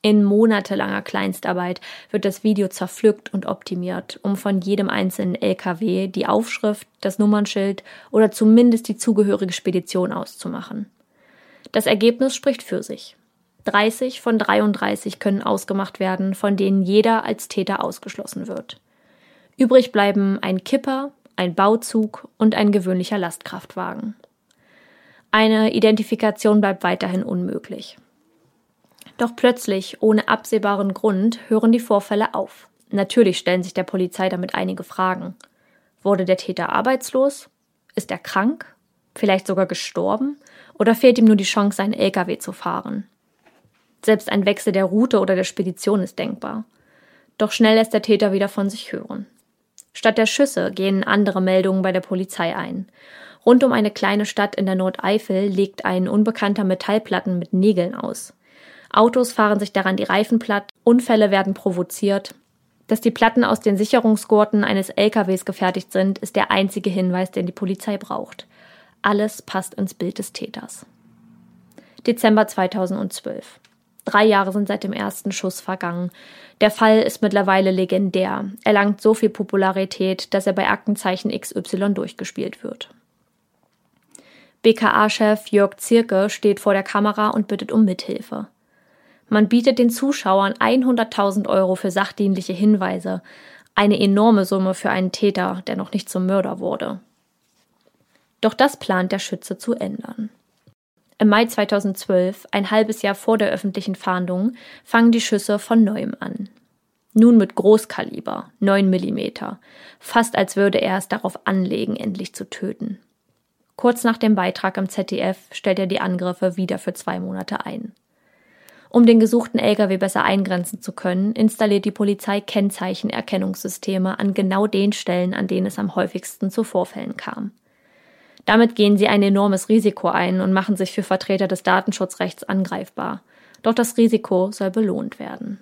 In monatelanger Kleinstarbeit wird das Video zerpflückt und optimiert, um von jedem einzelnen LKW die Aufschrift, das Nummernschild oder zumindest die zugehörige Spedition auszumachen. Das Ergebnis spricht für sich. 30 von 33 können ausgemacht werden, von denen jeder als Täter ausgeschlossen wird. Übrig bleiben ein Kipper, ein Bauzug und ein gewöhnlicher Lastkraftwagen. Eine Identifikation bleibt weiterhin unmöglich. Doch plötzlich, ohne absehbaren Grund, hören die Vorfälle auf. Natürlich stellen sich der Polizei damit einige Fragen. Wurde der Täter arbeitslos? Ist er krank? Vielleicht sogar gestorben? Oder fehlt ihm nur die Chance, einen LKW zu fahren? Selbst ein Wechsel der Route oder der Spedition ist denkbar. Doch schnell lässt der Täter wieder von sich hören. Statt der Schüsse gehen andere Meldungen bei der Polizei ein. Rund um eine kleine Stadt in der Nordeifel legt ein unbekannter Metallplatten mit Nägeln aus. Autos fahren sich daran die Reifen platt, Unfälle werden provoziert. Dass die Platten aus den Sicherungsgurten eines LKWs gefertigt sind, ist der einzige Hinweis, den die Polizei braucht. Alles passt ins Bild des Täters. Dezember 2012. Drei Jahre sind seit dem ersten Schuss vergangen. Der Fall ist mittlerweile legendär, erlangt so viel Popularität, dass er bei Aktenzeichen XY durchgespielt wird. BKA-Chef Jörg Zirke steht vor der Kamera und bittet um Mithilfe. Man bietet den Zuschauern 100.000 Euro für sachdienliche Hinweise, eine enorme Summe für einen Täter, der noch nicht zum Mörder wurde. Doch das plant der Schütze zu ändern. Im Mai 2012, ein halbes Jahr vor der öffentlichen Fahndung, fangen die Schüsse von neuem an. Nun mit Großkaliber, 9 mm, fast als würde er es darauf anlegen, endlich zu töten. Kurz nach dem Beitrag im ZDF stellt er die Angriffe wieder für zwei Monate ein. Um den gesuchten Lkw besser eingrenzen zu können, installiert die Polizei Kennzeichenerkennungssysteme an genau den Stellen, an denen es am häufigsten zu Vorfällen kam. Damit gehen sie ein enormes Risiko ein und machen sich für Vertreter des Datenschutzrechts angreifbar. Doch das Risiko soll belohnt werden.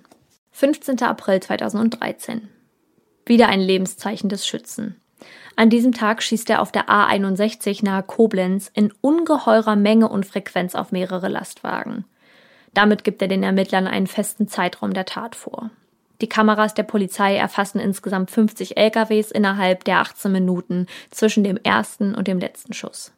15. April 2013. Wieder ein Lebenszeichen des Schützen. An diesem Tag schießt er auf der A61 nahe Koblenz in ungeheurer Menge und Frequenz auf mehrere Lastwagen. Damit gibt er den Ermittlern einen festen Zeitraum der Tat vor. Die Kameras der Polizei erfassen insgesamt 50 LKWs innerhalb der 18 Minuten zwischen dem ersten und dem letzten Schuss.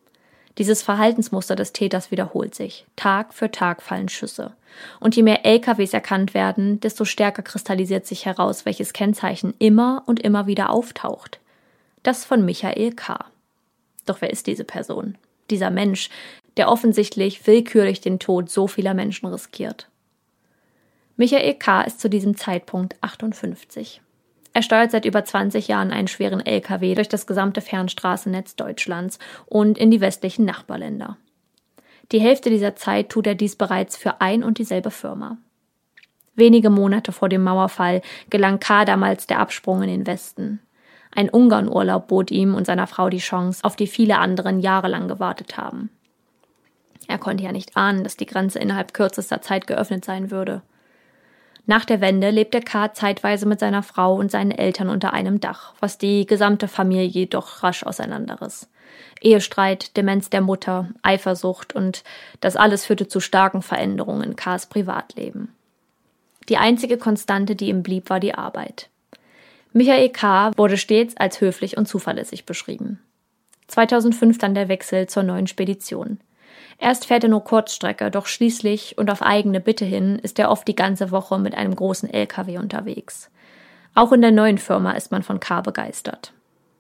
Dieses Verhaltensmuster des Täters wiederholt sich. Tag für Tag fallen Schüsse. Und je mehr LKWs erkannt werden, desto stärker kristallisiert sich heraus, welches Kennzeichen immer und immer wieder auftaucht. Das von Michael K. Doch wer ist diese Person? Dieser Mensch, der offensichtlich willkürlich den Tod so vieler Menschen riskiert. Michael K. ist zu diesem Zeitpunkt 58. Er steuert seit über 20 Jahren einen schweren LKW durch das gesamte Fernstraßennetz Deutschlands und in die westlichen Nachbarländer. Die Hälfte dieser Zeit tut er dies bereits für ein und dieselbe Firma. Wenige Monate vor dem Mauerfall gelang K. damals der Absprung in den Westen. Ein Ungarnurlaub bot ihm und seiner Frau die Chance, auf die viele anderen jahrelang gewartet haben. Er konnte ja nicht ahnen, dass die Grenze innerhalb kürzester Zeit geöffnet sein würde. Nach der Wende lebte K. zeitweise mit seiner Frau und seinen Eltern unter einem Dach, was die gesamte Familie jedoch rasch auseinanderriss. Ehestreit, Demenz der Mutter, Eifersucht und das alles führte zu starken Veränderungen in K.s Privatleben. Die einzige Konstante, die ihm blieb, war die Arbeit. Michael K. wurde stets als höflich und zuverlässig beschrieben. 2005 dann der Wechsel zur neuen Spedition. Erst fährt er nur Kurzstrecke, doch schließlich und auf eigene Bitte hin ist er oft die ganze Woche mit einem großen LKW unterwegs. Auch in der neuen Firma ist man von K begeistert.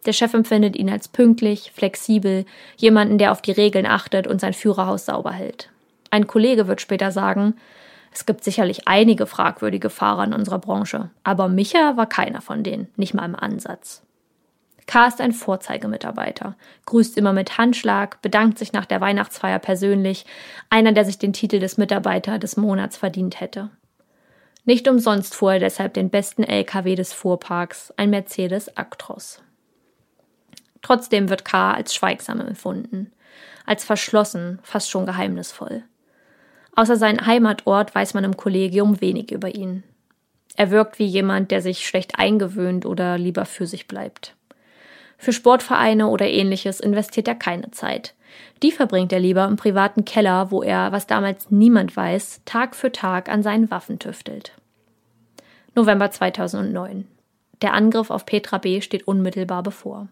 Der Chef empfindet ihn als pünktlich, flexibel, jemanden, der auf die Regeln achtet und sein Führerhaus sauber hält. Ein Kollege wird später sagen, es gibt sicherlich einige fragwürdige Fahrer in unserer Branche, aber Micha war keiner von denen, nicht mal im Ansatz. K. ist ein Vorzeigemitarbeiter, grüßt immer mit Handschlag, bedankt sich nach der Weihnachtsfeier persönlich, einer, der sich den Titel des Mitarbeiter des Monats verdient hätte. Nicht umsonst fuhr er deshalb den besten LKW des Fuhrparks, ein Mercedes Actros. Trotzdem wird K. als schweigsam empfunden, als verschlossen, fast schon geheimnisvoll. Außer seinem Heimatort weiß man im Kollegium wenig über ihn. Er wirkt wie jemand, der sich schlecht eingewöhnt oder lieber für sich bleibt. Für Sportvereine oder ähnliches investiert er keine Zeit. Die verbringt er lieber im privaten Keller, wo er, was damals niemand weiß, Tag für Tag an seinen Waffen tüftelt. November 2009. Der Angriff auf Petra B. steht unmittelbar bevor.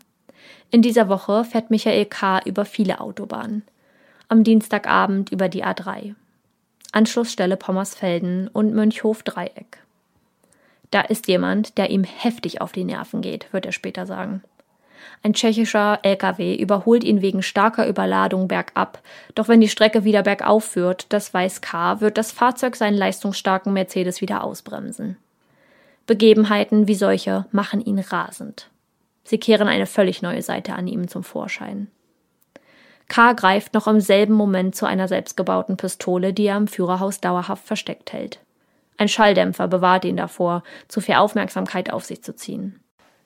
In dieser Woche fährt Michael K. über viele Autobahnen. Am Dienstagabend über die A3. Anschlussstelle Pommersfelden und Mönchhof Dreieck. Da ist jemand, der ihm heftig auf die Nerven geht, wird er später sagen. Ein tschechischer LKW überholt ihn wegen starker Überladung bergab, doch wenn die Strecke wieder bergauf führt, das weiß K., wird das Fahrzeug seinen leistungsstarken Mercedes wieder ausbremsen. Begebenheiten wie solche machen ihn rasend. Sie kehren eine völlig neue Seite an ihm zum Vorschein. K. greift noch im selben Moment zu einer selbstgebauten Pistole, die er im Führerhaus dauerhaft versteckt hält. Ein Schalldämpfer bewahrt ihn davor, zu viel Aufmerksamkeit auf sich zu ziehen.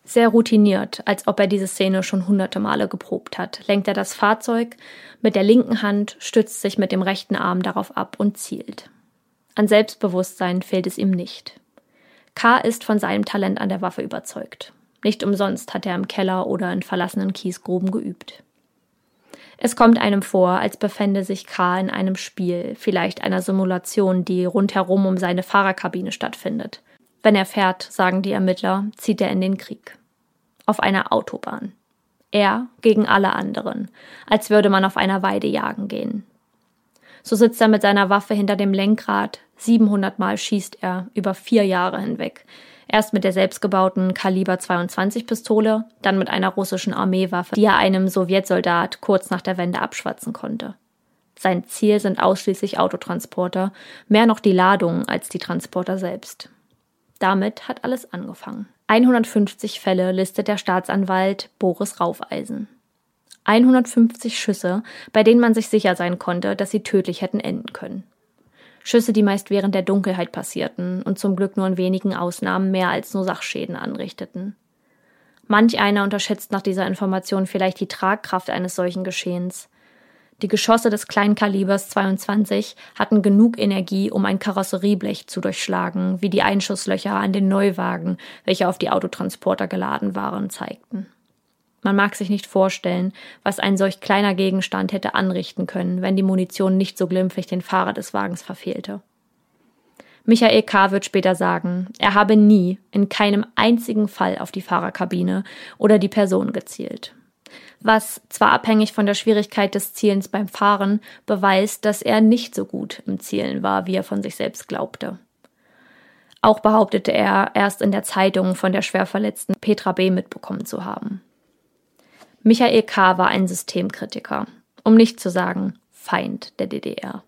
Sehr routiniert, als ob er diese Szene schon hunderte Male geprobt hat, lenkt er das Fahrzeug mit der linken Hand, stützt sich mit dem rechten Arm darauf ab und zielt. An Selbstbewusstsein fehlt es ihm nicht. K. ist von seinem Talent an der Waffe überzeugt. Nicht umsonst hat er im Keller oder in verlassenen Kiesgruben geübt. Es kommt einem vor, als befände sich K. in einem Spiel, vielleicht einer Simulation, die rundherum um seine Fahrerkabine stattfindet. Wenn er fährt, sagen die Ermittler, zieht er in den Krieg. Auf einer Autobahn. Er gegen alle anderen, als würde man auf einer Weide jagen gehen. So sitzt er mit seiner Waffe hinter dem Lenkrad, 700 Mal schießt er über vier Jahre hinweg. Erst mit der selbstgebauten Kaliber 22 Pistole, dann mit einer russischen Armeewaffe, die er einem Sowjetsoldat kurz nach der Wende abschwatzen konnte. Sein Ziel sind ausschließlich Autotransporter, mehr noch die Ladung als die Transporter selbst. Damit hat alles angefangen. 150 Fälle listet der Staatsanwalt Boris Raufeisen. 150 Schüsse, bei denen man sich sicher sein konnte, dass sie tödlich hätten enden können. Schüsse, die meist während der Dunkelheit passierten und zum Glück nur in wenigen Ausnahmen mehr als nur Sachschäden anrichteten. Manch einer unterschätzt nach dieser Information vielleicht die Tragkraft eines solchen Geschehens. Die Geschosse des Kleinkalibers 22 hatten genug Energie, um ein Karosserieblech zu durchschlagen, wie die Einschusslöcher an den Neuwagen, welche auf die Autotransporter geladen waren, zeigten. Man mag sich nicht vorstellen, was ein solch kleiner Gegenstand hätte anrichten können, wenn die Munition nicht so glimpflich den Fahrer des Wagens verfehlte. Michael K. wird später sagen, er habe nie, in keinem einzigen Fall auf die Fahrerkabine oder die Person gezielt was zwar abhängig von der Schwierigkeit des Zielens beim Fahren beweist, dass er nicht so gut im Zielen war, wie er von sich selbst glaubte. Auch behauptete er, erst in der Zeitung von der schwerverletzten Petra B. mitbekommen zu haben. Michael K. war ein Systemkritiker, um nicht zu sagen Feind der DDR.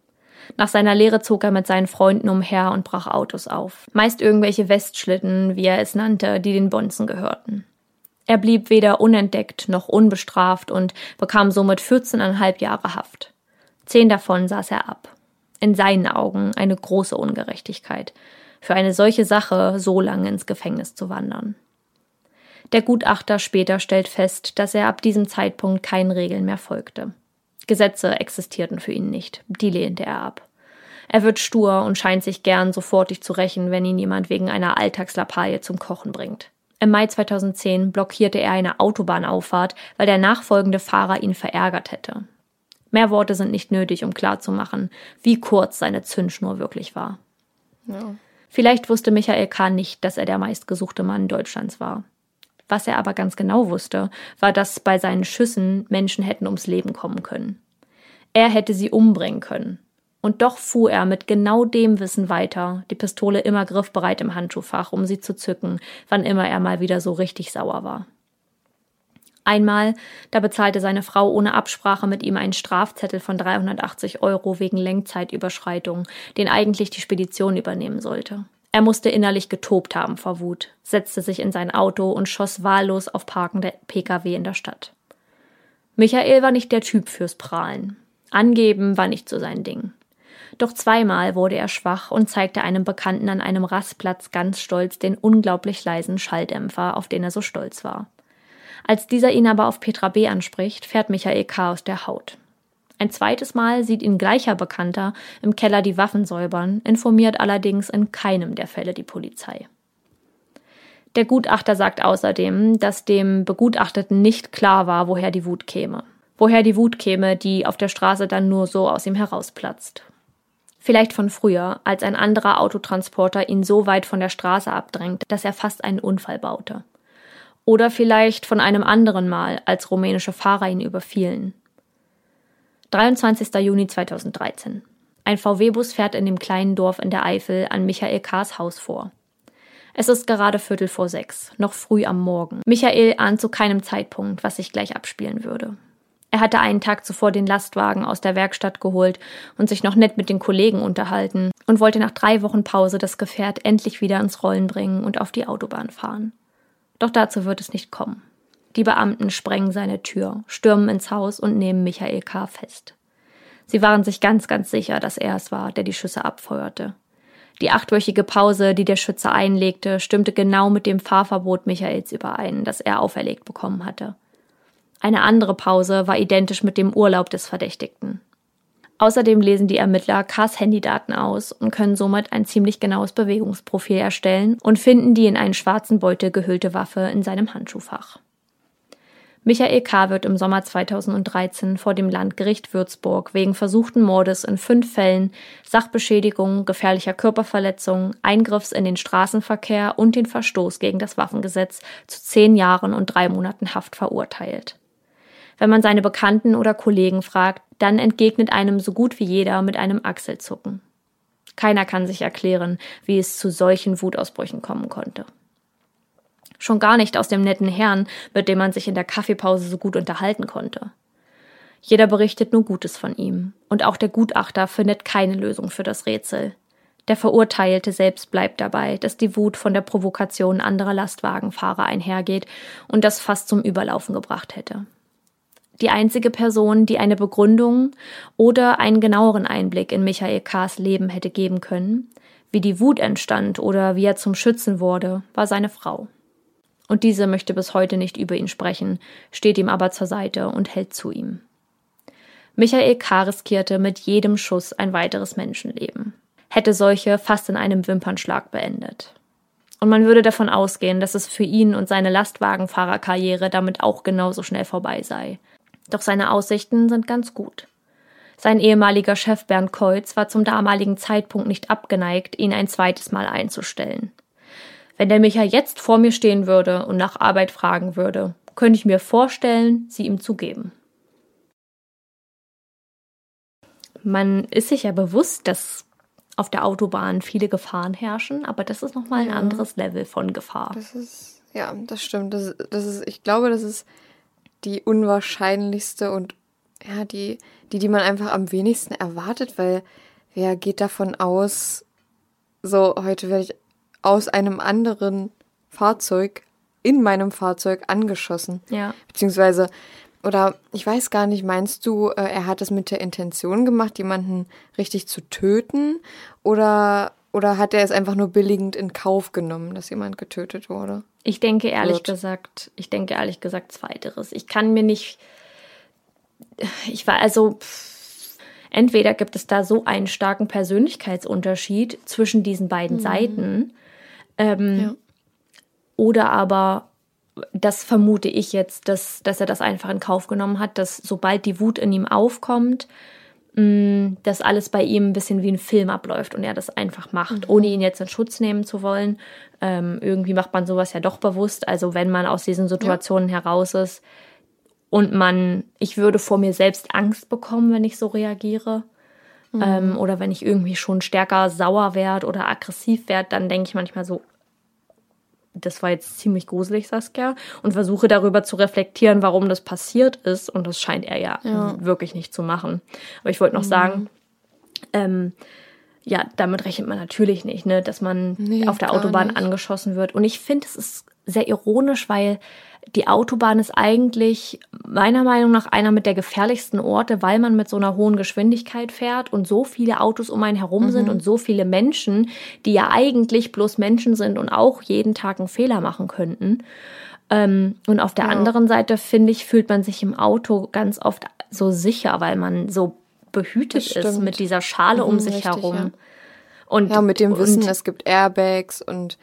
Nach seiner Lehre zog er mit seinen Freunden umher und brach Autos auf. Meist irgendwelche Westschlitten, wie er es nannte, die den Bonzen gehörten. Er blieb weder unentdeckt noch unbestraft und bekam somit 14,5 Jahre Haft. Zehn davon saß er ab. In seinen Augen eine große Ungerechtigkeit, für eine solche Sache so lange ins Gefängnis zu wandern. Der Gutachter später stellt fest, dass er ab diesem Zeitpunkt keinen Regeln mehr folgte. Gesetze existierten für ihn nicht, die lehnte er ab. Er wird stur und scheint sich gern sofortig zu rächen, wenn ihn jemand wegen einer Alltagslappalie zum Kochen bringt. Im Mai 2010 blockierte er eine Autobahnauffahrt, weil der nachfolgende Fahrer ihn verärgert hätte. Mehr Worte sind nicht nötig, um klarzumachen, wie kurz seine Zündschnur wirklich war. Ja. Vielleicht wusste Michael K. nicht, dass er der meistgesuchte Mann Deutschlands war. Was er aber ganz genau wusste, war, dass bei seinen Schüssen Menschen hätten ums Leben kommen können. Er hätte sie umbringen können. Und doch fuhr er mit genau dem Wissen weiter, die Pistole immer griffbereit im Handschuhfach, um sie zu zücken, wann immer er mal wieder so richtig sauer war. Einmal, da bezahlte seine Frau ohne Absprache mit ihm einen Strafzettel von 380 Euro wegen Lenkzeitüberschreitung, den eigentlich die Spedition übernehmen sollte. Er musste innerlich getobt haben vor Wut, setzte sich in sein Auto und schoss wahllos auf parkende Pkw in der Stadt. Michael war nicht der Typ fürs Prahlen. Angeben war nicht so sein Ding. Doch zweimal wurde er schwach und zeigte einem Bekannten an einem Rastplatz ganz stolz den unglaublich leisen Schalldämpfer, auf den er so stolz war. Als dieser ihn aber auf Petra B. anspricht, fährt Michael K. aus der Haut. Ein zweites Mal sieht ihn gleicher Bekannter im Keller die Waffen säubern, informiert allerdings in keinem der Fälle die Polizei. Der Gutachter sagt außerdem, dass dem Begutachteten nicht klar war, woher die Wut käme. Woher die Wut käme, die auf der Straße dann nur so aus ihm herausplatzt. Vielleicht von früher, als ein anderer Autotransporter ihn so weit von der Straße abdrängt, dass er fast einen Unfall baute. Oder vielleicht von einem anderen Mal, als rumänische Fahrer ihn überfielen. 23. Juni 2013. Ein VW-Bus fährt in dem kleinen Dorf in der Eifel an Michael K.'s Haus vor. Es ist gerade Viertel vor sechs, noch früh am Morgen. Michael ahnt zu keinem Zeitpunkt, was sich gleich abspielen würde. Er hatte einen Tag zuvor den Lastwagen aus der Werkstatt geholt und sich noch nett mit den Kollegen unterhalten und wollte nach drei Wochen Pause das Gefährt endlich wieder ins Rollen bringen und auf die Autobahn fahren. Doch dazu wird es nicht kommen. Die Beamten sprengen seine Tür, stürmen ins Haus und nehmen Michael K. fest. Sie waren sich ganz, ganz sicher, dass er es war, der die Schüsse abfeuerte. Die achtwöchige Pause, die der Schütze einlegte, stimmte genau mit dem Fahrverbot Michaels überein, das er auferlegt bekommen hatte. Eine andere Pause war identisch mit dem Urlaub des Verdächtigten. Außerdem lesen die Ermittler Kars Handydaten aus und können somit ein ziemlich genaues Bewegungsprofil erstellen und finden die in einen schwarzen Beutel gehüllte Waffe in seinem Handschuhfach. Michael K. wird im Sommer 2013 vor dem Landgericht Würzburg wegen versuchten Mordes in fünf Fällen, Sachbeschädigung, gefährlicher Körperverletzung, Eingriffs in den Straßenverkehr und den Verstoß gegen das Waffengesetz zu zehn Jahren und drei Monaten Haft verurteilt. Wenn man seine Bekannten oder Kollegen fragt, dann entgegnet einem so gut wie jeder mit einem Achselzucken. Keiner kann sich erklären, wie es zu solchen Wutausbrüchen kommen konnte. Schon gar nicht aus dem netten Herrn, mit dem man sich in der Kaffeepause so gut unterhalten konnte. Jeder berichtet nur Gutes von ihm, und auch der Gutachter findet keine Lösung für das Rätsel. Der Verurteilte selbst bleibt dabei, dass die Wut von der Provokation anderer Lastwagenfahrer einhergeht und das fast zum Überlaufen gebracht hätte die einzige Person, die eine Begründung oder einen genaueren Einblick in Michael K.'s Leben hätte geben können, wie die Wut entstand oder wie er zum Schützen wurde, war seine Frau. Und diese möchte bis heute nicht über ihn sprechen, steht ihm aber zur Seite und hält zu ihm. Michael K. riskierte mit jedem Schuss ein weiteres Menschenleben, hätte solche fast in einem Wimpernschlag beendet. Und man würde davon ausgehen, dass es für ihn und seine Lastwagenfahrerkarriere damit auch genauso schnell vorbei sei. Doch seine Aussichten sind ganz gut. Sein ehemaliger Chef Bernd Keutz war zum damaligen Zeitpunkt nicht abgeneigt, ihn ein zweites Mal einzustellen. Wenn der Micha jetzt vor mir stehen würde und nach Arbeit fragen würde, könnte ich mir vorstellen, sie ihm zu geben. Man ist sich ja bewusst, dass auf der Autobahn viele Gefahren herrschen, aber das ist nochmal ein ja. anderes Level von Gefahr. Das ist, ja, das stimmt. Das, das ist, ich glaube, das ist die unwahrscheinlichste und ja, die, die, die man einfach am wenigsten erwartet, weil wer geht davon aus, so heute werde ich aus einem anderen Fahrzeug in meinem Fahrzeug angeschossen. Ja. Beziehungsweise, oder ich weiß gar nicht, meinst du, äh, er hat es mit der Intention gemacht, jemanden richtig zu töten? Oder, oder hat er es einfach nur billigend in Kauf genommen, dass jemand getötet wurde? Ich denke ehrlich wird? gesagt, ich denke ehrlich gesagt zweiteres. Ich kann mir nicht, ich war also, entweder gibt es da so einen starken Persönlichkeitsunterschied zwischen diesen beiden mhm. Seiten, ähm, ja. oder aber das vermute ich jetzt, dass, dass er das einfach in Kauf genommen hat, dass sobald die Wut in ihm aufkommt, mm, dass alles bei ihm ein bisschen wie ein Film abläuft und er das einfach macht, mhm. ohne ihn jetzt in Schutz nehmen zu wollen. Ähm, irgendwie macht man sowas ja doch bewusst. Also wenn man aus diesen Situationen ja. heraus ist und man, ich würde vor mir selbst Angst bekommen, wenn ich so reagiere. Mhm. Ähm, oder wenn ich irgendwie schon stärker sauer werde oder aggressiv werde, dann denke ich manchmal so, das war jetzt ziemlich gruselig, Saskia, und versuche darüber zu reflektieren, warum das passiert ist. Und das scheint er ja, ja. wirklich nicht zu machen. Aber ich wollte noch mhm. sagen, ähm, ja, damit rechnet man natürlich nicht, ne, dass man nee, auf der Autobahn nicht. angeschossen wird. Und ich finde, es ist sehr ironisch, weil die Autobahn ist eigentlich meiner Meinung nach einer mit der gefährlichsten Orte, weil man mit so einer hohen Geschwindigkeit fährt und so viele Autos um einen herum mhm. sind und so viele Menschen, die ja eigentlich bloß Menschen sind und auch jeden Tag einen Fehler machen könnten. Ähm, und auf der ja. anderen Seite, finde ich, fühlt man sich im Auto ganz oft so sicher, weil man so behütet ist mit dieser Schale mhm, um sich richtig, herum. Ja. Und, ja, mit dem Wissen, es gibt Airbags und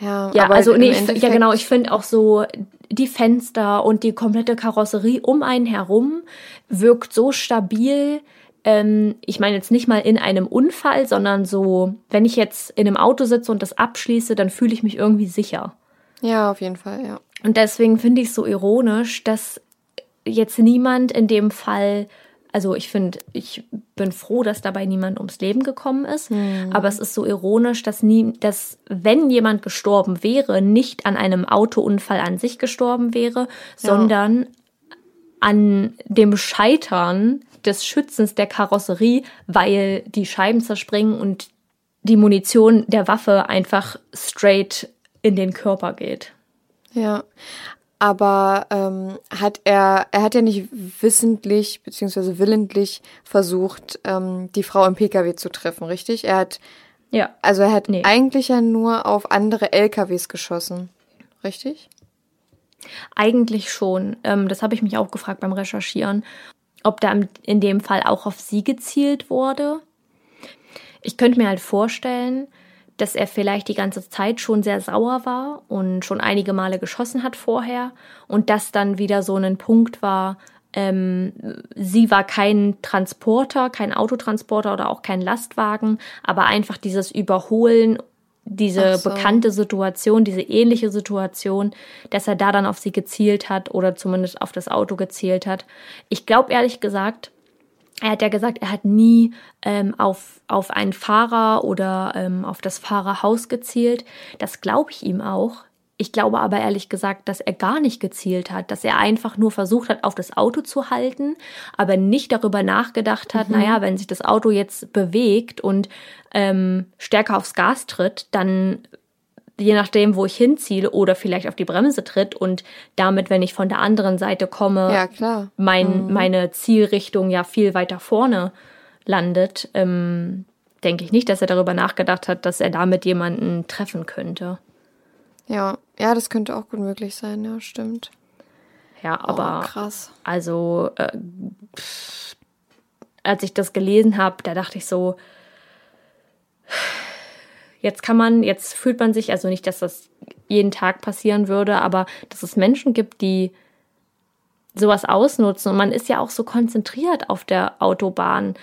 ja, ja also nee, ich, ja genau, ich finde auch so die Fenster und die komplette Karosserie um einen herum wirkt so stabil. Ähm, ich meine jetzt nicht mal in einem Unfall, sondern so, wenn ich jetzt in einem Auto sitze und das abschließe, dann fühle ich mich irgendwie sicher. Ja, auf jeden Fall, ja. Und deswegen finde ich es so ironisch, dass jetzt niemand in dem Fall also ich finde, ich bin froh, dass dabei niemand ums Leben gekommen ist. Mhm. Aber es ist so ironisch, dass nie, dass wenn jemand gestorben wäre, nicht an einem Autounfall an sich gestorben wäre, ja. sondern an dem Scheitern des Schützens der Karosserie, weil die Scheiben zerspringen und die Munition der Waffe einfach straight in den Körper geht. Ja, aber ähm, hat er, er hat ja nicht wissentlich bzw. willentlich versucht, ähm, die Frau im Pkw zu treffen, richtig? Er hat, ja, also er hat nee. eigentlich ja nur auf andere LKWs geschossen, richtig? Eigentlich schon. Ähm, das habe ich mich auch gefragt beim Recherchieren, ob da in dem Fall auch auf sie gezielt wurde. Ich könnte mir halt vorstellen, dass er vielleicht die ganze Zeit schon sehr sauer war und schon einige Male geschossen hat vorher und das dann wieder so ein Punkt war, ähm, sie war kein Transporter, kein Autotransporter oder auch kein Lastwagen, aber einfach dieses Überholen, diese so. bekannte Situation, diese ähnliche Situation, dass er da dann auf sie gezielt hat oder zumindest auf das Auto gezielt hat. Ich glaube ehrlich gesagt, er hat ja gesagt, er hat nie ähm, auf, auf einen Fahrer oder ähm, auf das Fahrerhaus gezielt. Das glaube ich ihm auch. Ich glaube aber ehrlich gesagt, dass er gar nicht gezielt hat, dass er einfach nur versucht hat, auf das Auto zu halten, aber nicht darüber nachgedacht hat, mhm. naja, wenn sich das Auto jetzt bewegt und ähm, stärker aufs Gas tritt, dann je nachdem, wo ich hinziele oder vielleicht auf die Bremse tritt und damit, wenn ich von der anderen Seite komme, ja, Mein, mhm. meine Zielrichtung ja viel weiter vorne landet, ähm, denke ich nicht, dass er darüber nachgedacht hat, dass er damit jemanden treffen könnte. Ja, ja, das könnte auch gut möglich sein, ja, stimmt. Ja, aber oh, krass. Also, äh, pff, als ich das gelesen habe, da dachte ich so, jetzt kann man, jetzt fühlt man sich, also nicht, dass das jeden Tag passieren würde, aber dass es Menschen gibt, die sowas ausnutzen. Und man ist ja auch so konzentriert auf der Autobahn.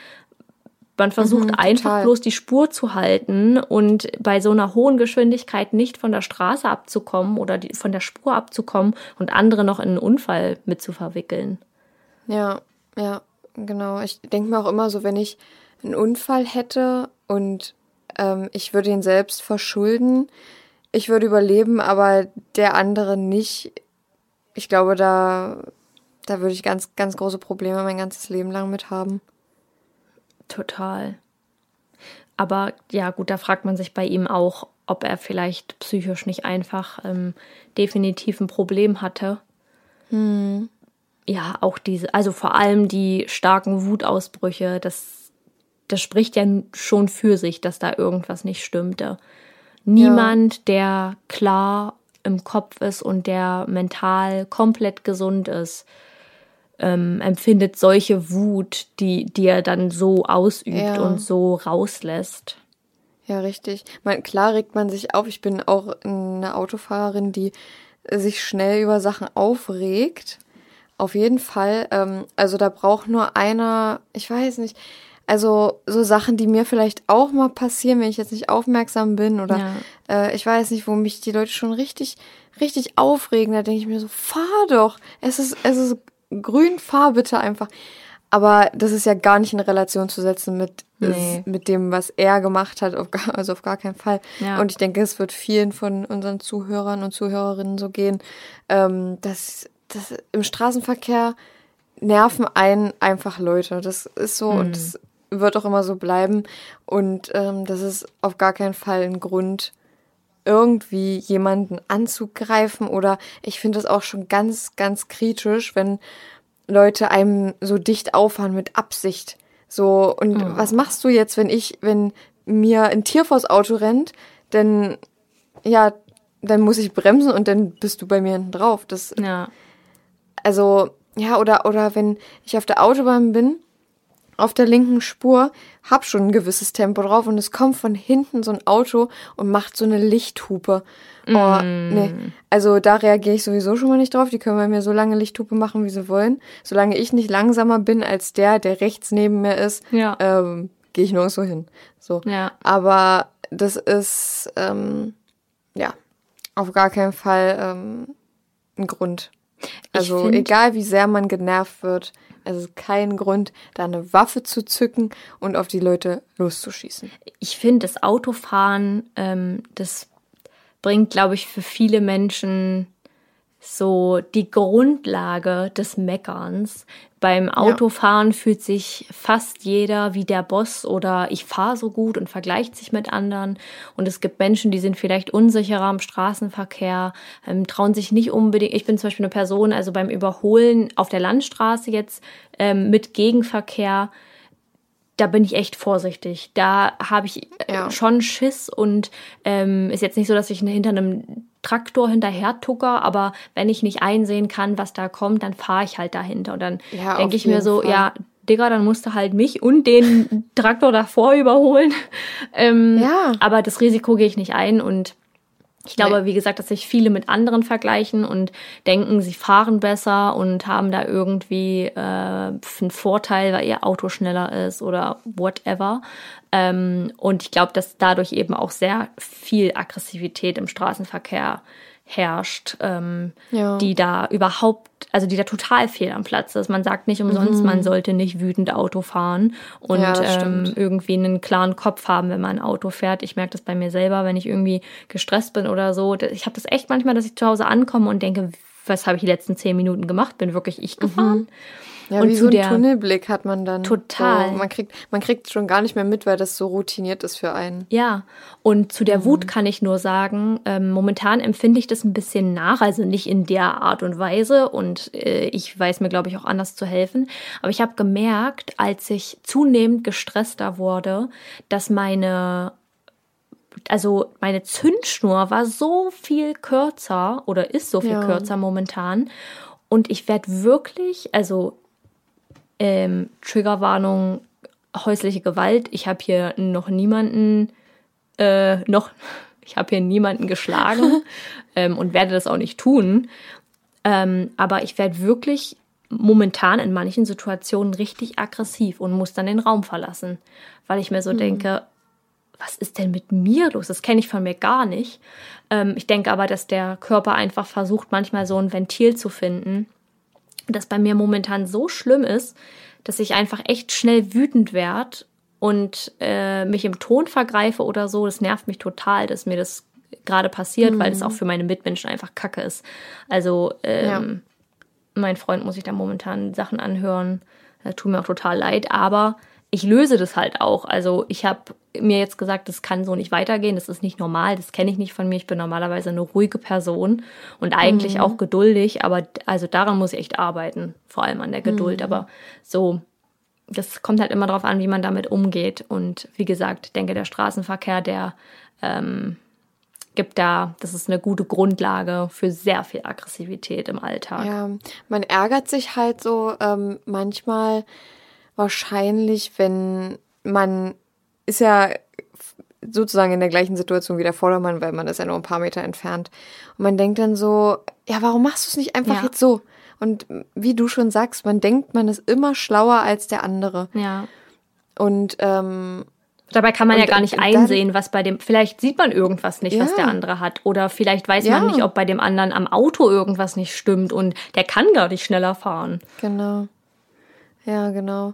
Man versucht Mhm, einfach bloß die Spur zu halten und bei so einer hohen Geschwindigkeit nicht von der Straße abzukommen oder die, von der Spur abzukommen und andere noch in einen Unfall mit zu verwickeln. Ja, ja, genau. Ich denke mir auch immer so, wenn ich einen Unfall hätte und ähm, ich würde ihn selbst verschulden, ich würde überleben, aber der andere nicht. Ich glaube, da, da würde ich ganz, ganz große Probleme mein ganzes Leben lang mit haben. Total. Aber ja, gut, da fragt man sich bei ihm auch, ob er vielleicht psychisch nicht einfach ähm, definitiv ein Problem hatte. Ja, auch diese, also vor allem die starken Wutausbrüche, das, das spricht ja schon für sich, dass da irgendwas nicht stimmte. Niemand, der klar im Kopf ist und der mental komplett gesund ist, ähm, empfindet solche Wut, die, die er dann so ausübt Ja. und so rauslässt. Ja, richtig. Man, klar regt man sich auf. Ich bin auch eine Autofahrerin, die sich schnell über Sachen aufregt. Auf jeden Fall. Ähm, also da braucht nur einer, ich weiß nicht, also so Sachen, die mir vielleicht auch mal passieren, wenn ich jetzt nicht aufmerksam bin oder Ja. äh, ich weiß nicht, wo mich die Leute schon richtig, richtig aufregen. Da denke ich mir so, fahr doch. Es ist, es ist grün, fahr bitte einfach. Aber das ist ja gar nicht in Relation zu setzen mit, Nee. mit dem, was er gemacht hat, auf gar, also auf gar keinen Fall. Ja. Und ich denke, es wird vielen von unseren Zuhörern und Zuhörerinnen so gehen, ähm, dass, dass im Straßenverkehr nerven einen einfach Leute. Das ist so und das wird auch immer so bleiben. Und ähm, das ist auf gar keinen Fall ein Grund, irgendwie jemanden anzugreifen oder ich finde das auch schon ganz, ganz kritisch, wenn Leute einem so dicht auffahren mit Absicht. So, und was machst du jetzt, wenn ich, wenn mir ein Tier vors Auto rennt, dann, ja, dann muss ich bremsen und dann bist du bei mir hinten drauf. Das, Ja. also, ja, oder, oder wenn ich auf der Autobahn bin, auf der linken Spur, hab schon ein gewisses Tempo drauf und es kommt von hinten so ein Auto und macht so eine Lichthupe. Oh, nee. Also da reagiere ich sowieso schon mal nicht drauf. Die können bei mir so lange Lichthupe machen, wie sie wollen. Solange ich nicht langsamer bin als der, der rechts neben mir ist, Ja. ähm, gehe ich nirgendwo hin. So. Ja. Aber das ist, ähm, ja, auf gar keinen Fall ähm, ein Grund. Also find- egal wie sehr man genervt wird, es ist kein Grund, da eine Waffe zu zücken und auf die Leute loszuschießen. ich finde, das Autofahren, ähm, das bringt, glaube ich, für viele Menschen so die Grundlage des Meckerns. Beim Autofahren fühlt sich fast jeder wie der Boss oder ich fahre so gut und vergleicht sich mit anderen. Und es gibt Menschen, die sind vielleicht unsicherer im Straßenverkehr, ähm, trauen sich nicht unbedingt. Ich bin zum Beispiel eine Person, also beim Überholen auf der Landstraße jetzt ähm, mit Gegenverkehr, da bin ich echt vorsichtig. Da habe ich äh, Ja. schon Schiss und ähm, ist jetzt nicht so, dass ich hinter einem Traktor hinterher tucker, aber wenn ich nicht einsehen kann, was da kommt, dann fahre ich halt dahinter. Und dann Ja, denke ich mir so, Fall. ja, Digga, dann musst du halt mich und den Traktor davor überholen. Ähm, Ja. Aber das Risiko gehe ich nicht ein und ich glaube, Nee. wie gesagt, dass sich viele mit anderen vergleichen und denken, sie fahren besser und haben da irgendwie äh, einen Vorteil, weil ihr Auto schneller ist oder whatever. Ähm, und ich glaube, dass dadurch eben auch sehr viel Aggressivität im Straßenverkehr herrscht, ähm, Ja. die da überhaupt, also die da total fehl am Platz ist. Man sagt nicht umsonst, man sollte nicht wütend Auto fahren und Mhm. Ja, ähm, irgendwie einen klaren Kopf haben, wenn man ein Auto fährt. Ich merke das bei mir selber, wenn ich irgendwie gestresst bin oder so. Ich habe das echt manchmal, dass ich zu Hause ankomme und denke, was habe ich die letzten zehn Minuten gemacht? Bin wirklich ich gefahren? Ja, Und wie so ein der- Tunnelblick hat man dann. Total. So, man kriegt, man kriegt schon gar nicht mehr mit, weil das so routiniert ist für einen. Ja, und zu der Mhm. Wut kann ich nur sagen, ähm, momentan empfinde ich das ein bisschen nach, also nicht in der Art und Weise und äh, ich weiß mir, glaube ich, auch anders zu helfen. Aber ich habe gemerkt, als ich zunehmend gestresster wurde, dass meine also meine Zündschnur war so viel kürzer oder ist so viel Ja. kürzer momentan. Und ich werde wirklich, also ähm, Triggerwarnung, häusliche Gewalt. Ich habe hier noch niemanden, äh, noch, ich habe hier niemanden geschlagen ähm, und werde das auch nicht tun. Ähm, aber ich werde wirklich momentan in manchen Situationen richtig aggressiv und muss dann den Raum verlassen, weil ich mir so denke, was ist denn mit mir los? Das kenne ich von mir gar nicht. Ähm, ich denke aber, dass der Körper einfach versucht, manchmal so ein Ventil zu finden, das bei mir momentan so schlimm ist, dass ich einfach echt schnell wütend werde und äh, mich im Ton vergreife oder so. Das nervt mich total, dass mir das gerade passiert, weil es auch für meine Mitmenschen einfach Kacke ist. Also ähm, mein Freund muss sich da momentan Sachen anhören. Das tut mir auch total leid, aber ich löse das halt auch. Also ich habe mir jetzt gesagt, das kann so nicht weitergehen, das ist nicht normal, das kenne ich nicht von mir. Ich bin normalerweise eine ruhige Person und eigentlich auch geduldig, aber also daran muss ich echt arbeiten, vor allem an der Geduld. Aber so, das kommt halt immer darauf an, wie man damit umgeht. Und wie gesagt, ich denke, der Straßenverkehr, der ähm, gibt da, das ist eine gute Grundlage für sehr viel Aggressivität im Alltag. Ja, man ärgert sich halt so ähm, manchmal wahrscheinlich, wenn man ist ja sozusagen in der gleichen Situation wie der Vordermann, weil man ist ja nur ein paar Meter entfernt. Und man denkt dann so, ja, warum machst du es nicht einfach Ja. jetzt so? Und wie du schon sagst, man denkt, man ist immer schlauer als der andere. Ja. Und ähm, Dabei kann man ja gar nicht und dann- einsehen, was bei dem, vielleicht sieht man irgendwas nicht, was Ja. der andere hat. Oder vielleicht weiß man Ja. nicht, ob bei dem anderen am Auto irgendwas nicht stimmt und der kann gar nicht schneller fahren. Genau. Ja, genau.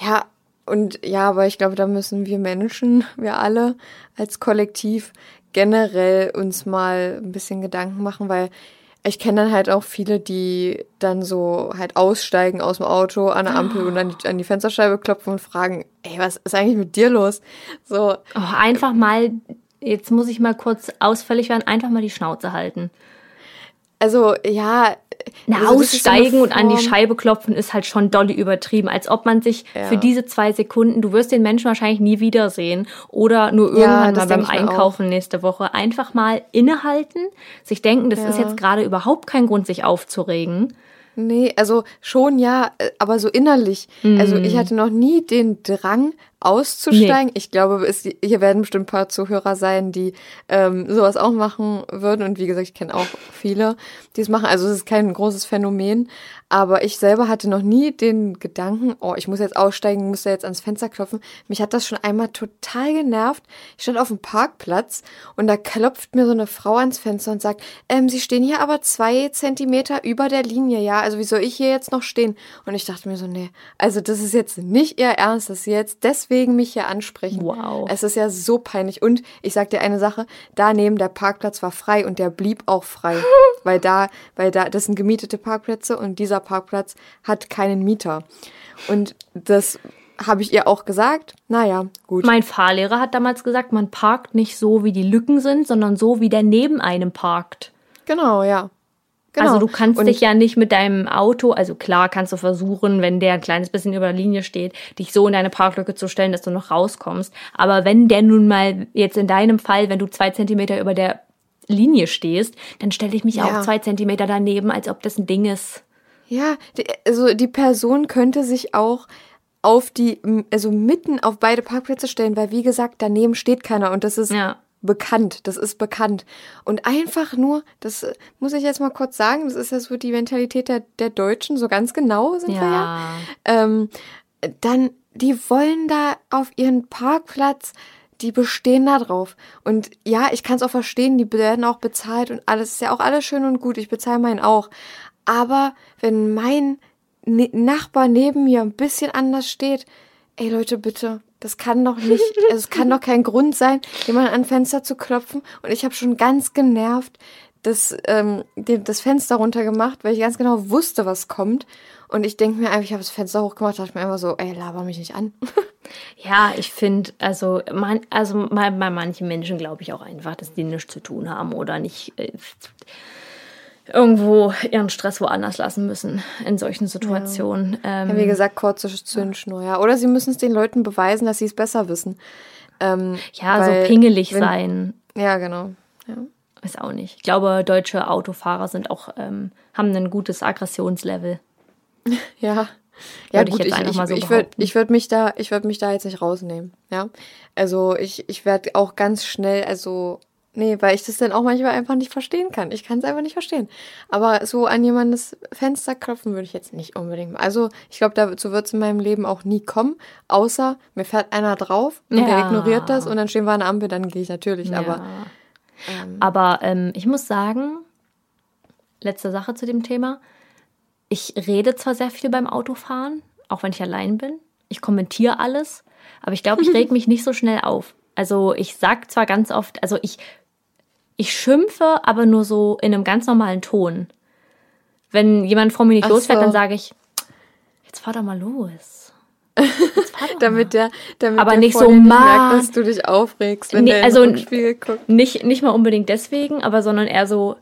Ja, und ja, aber ich glaube, da müssen wir Menschen, wir alle als Kollektiv generell uns mal ein bisschen Gedanken machen, weil ich kenne dann halt auch viele, die dann so halt aussteigen aus dem Auto an der Ampel und an die, an die Fensterscheibe klopfen und fragen, ey, was ist eigentlich mit dir los? So, Oh, einfach mal, jetzt muss ich mal kurz ausfällig werden, einfach mal die Schnauze halten. also ja. Na, also ist so aussteigen und an die Scheibe klopfen ist halt schon dolly übertrieben. Als ob man sich Ja. für diese zwei Sekunden, du wirst den Menschen wahrscheinlich nie wiedersehen oder nur Ja, irgendwann das mal beim. Einkaufen nächste Woche, einfach mal innehalten, sich denken, das ist Ja. jetzt gerade überhaupt kein Grund, sich aufzuregen. Nee, also schon ja, äh, aber so innerlich. Also Mhm. ich hatte noch nie den Drang auszusteigen. Ich glaube, es, hier werden bestimmt ein paar Zuhörer sein, die ähm, sowas auch machen würden. Und wie gesagt, ich kenne auch viele, die es machen. Also es ist kein großes Phänomen. Aber ich selber hatte noch nie den Gedanken, oh, ich muss jetzt aussteigen, muss da jetzt ans Fenster klopfen. Mich hat das schon einmal total genervt. Ich stand auf dem Parkplatz und da klopft mir so eine Frau ans Fenster und sagt, ähm, Sie stehen hier aber zwei Zentimeter über der Linie, ja. Also wie soll ich hier jetzt noch stehen? Und ich dachte mir so, nee, also das ist jetzt nicht Ihr Ernst, dass Sie jetzt deswegen mich hier ansprechen. Wow. Es ist ja so peinlich. Und ich sag dir eine Sache, da neben der Parkplatz war frei und der blieb auch frei. weil da, weil da, das sind gemietete Parkplätze und dieser Parkplatz hat keinen Mieter. Und das habe ich ihr auch gesagt. Naja, gut. Mein Fahrlehrer hat damals gesagt, man parkt nicht so, wie die Lücken sind, sondern so, wie der neben einem parkt. Genau, ja. Genau. Also du kannst und dich ja nicht mit deinem Auto, also klar kannst du versuchen, wenn der ein kleines bisschen über der Linie steht, dich so in deine Parklücke zu stellen, dass du noch rauskommst. Aber wenn der nun mal jetzt in deinem Fall, wenn du zwei Zentimeter über der Linie stehst, dann stelle ich mich Ja. auch zwei Zentimeter daneben, als ob das ein Ding ist. Ja, die, also die Person könnte sich auch auf die, also mitten auf beide Parkplätze stellen, weil wie gesagt, daneben steht keiner und das ist Ja. Bekannt, das ist bekannt. Und einfach nur, das äh, muss ich jetzt mal kurz sagen, das ist ja so die Mentalität der, der Deutschen, so ganz genau sind wir ja. Ja. Ähm, dann, die wollen da auf ihren Parkplatz, die bestehen da drauf. Und ja, ich kann es auch verstehen, die werden auch bezahlt und alles ist ja auch alles schön und gut. Ich bezahle meinen auch. Aber wenn mein Nachbar neben mir ein bisschen anders steht, ey Leute, bitte, das kann doch nicht, also es kann doch kein Grund sein, jemand an Fenster zu klopfen. Und ich habe schon ganz genervt das, ähm, das Fenster runtergemacht, weil ich ganz genau wusste, was kommt. Und ich denke mir einfach, ich habe das Fenster hochgemacht, dachte mir einfach so, ey, laber mich nicht an. Ja, ich finde, also, man, also bei, bei manchen Menschen glaube ich auch einfach, dass die nichts zu tun haben oder nicht äh, irgendwo ihren Stress woanders lassen müssen in solchen Situationen. Ähm, Ja, wie gesagt, kurze Zündschnur, ja. Oder sie müssen es den Leuten beweisen, dass sie es besser wissen. Ähm, Ja, weil so pingelig wenn- sein. Ja, genau. Ja. Ist auch nicht. Ich glaube, deutsche Autofahrer sind auch, ähm, haben ein gutes Aggressionslevel. Ja. Ja, Würde ich gut, jetzt ich, einfach ich, mal so ich würde würd mich da, ich würde mich da jetzt nicht rausnehmen, ja. Also ich, ich werde auch ganz schnell, also, nee, weil ich das dann auch manchmal einfach nicht verstehen kann. Ich kann es einfach nicht verstehen. Aber so an jemandes Fenster klopfen würde ich jetzt nicht unbedingt. Also ich glaube, dazu wird es in meinem Leben auch nie kommen, außer mir fährt einer drauf und der Ja. ignoriert das und dann stehen wir an der Ampel, dann gehe ich natürlich. Aber Ja. Aber ähm, ich muss sagen, letzte Sache zu dem Thema. Ich rede zwar sehr viel beim Autofahren, auch wenn ich allein bin. Ich kommentiere alles, aber ich glaube, ich reg mich nicht so schnell auf. Also ich sag zwar ganz oft, also ich, ich schimpfe, aber nur so in einem ganz normalen Ton. Wenn jemand vor mir nicht Ach losfährt, so. dann sage ich, jetzt fahr doch mal los. Jetzt fahr doch mal. damit der, damit Aber der nicht so, merkt, dass du dich aufregst, wenn Nee, der also- in den Rückspiegel guckt. Nicht, nicht mal unbedingt deswegen, aber sondern eher so,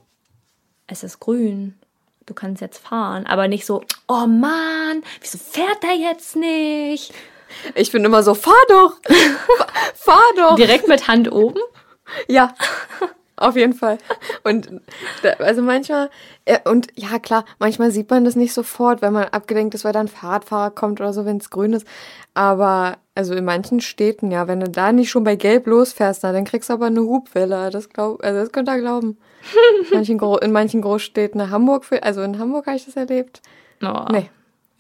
es ist grün, du kannst jetzt fahren. Aber nicht so, oh Mann, wieso fährt er jetzt nicht? Ich bin immer so, fahr doch! Fahr, fahr doch! Direkt mit Hand oben. Ja, auf jeden Fall. Und da, also manchmal, äh, und ja klar, manchmal sieht man das nicht sofort, wenn man abgelenkt ist, weil da ein Fahrradfahrer kommt oder so, wenn es grün ist. Aber also in manchen Städten, ja, wenn du da nicht schon bei Gelb losfährst, na, dann kriegst du aber eine Hubwelle. Das glaub, also das könnt ihr glauben. In manchen, Gro in manchen Großstädten, Hamburg, also in Hamburg habe ich das erlebt. Oh, Nee,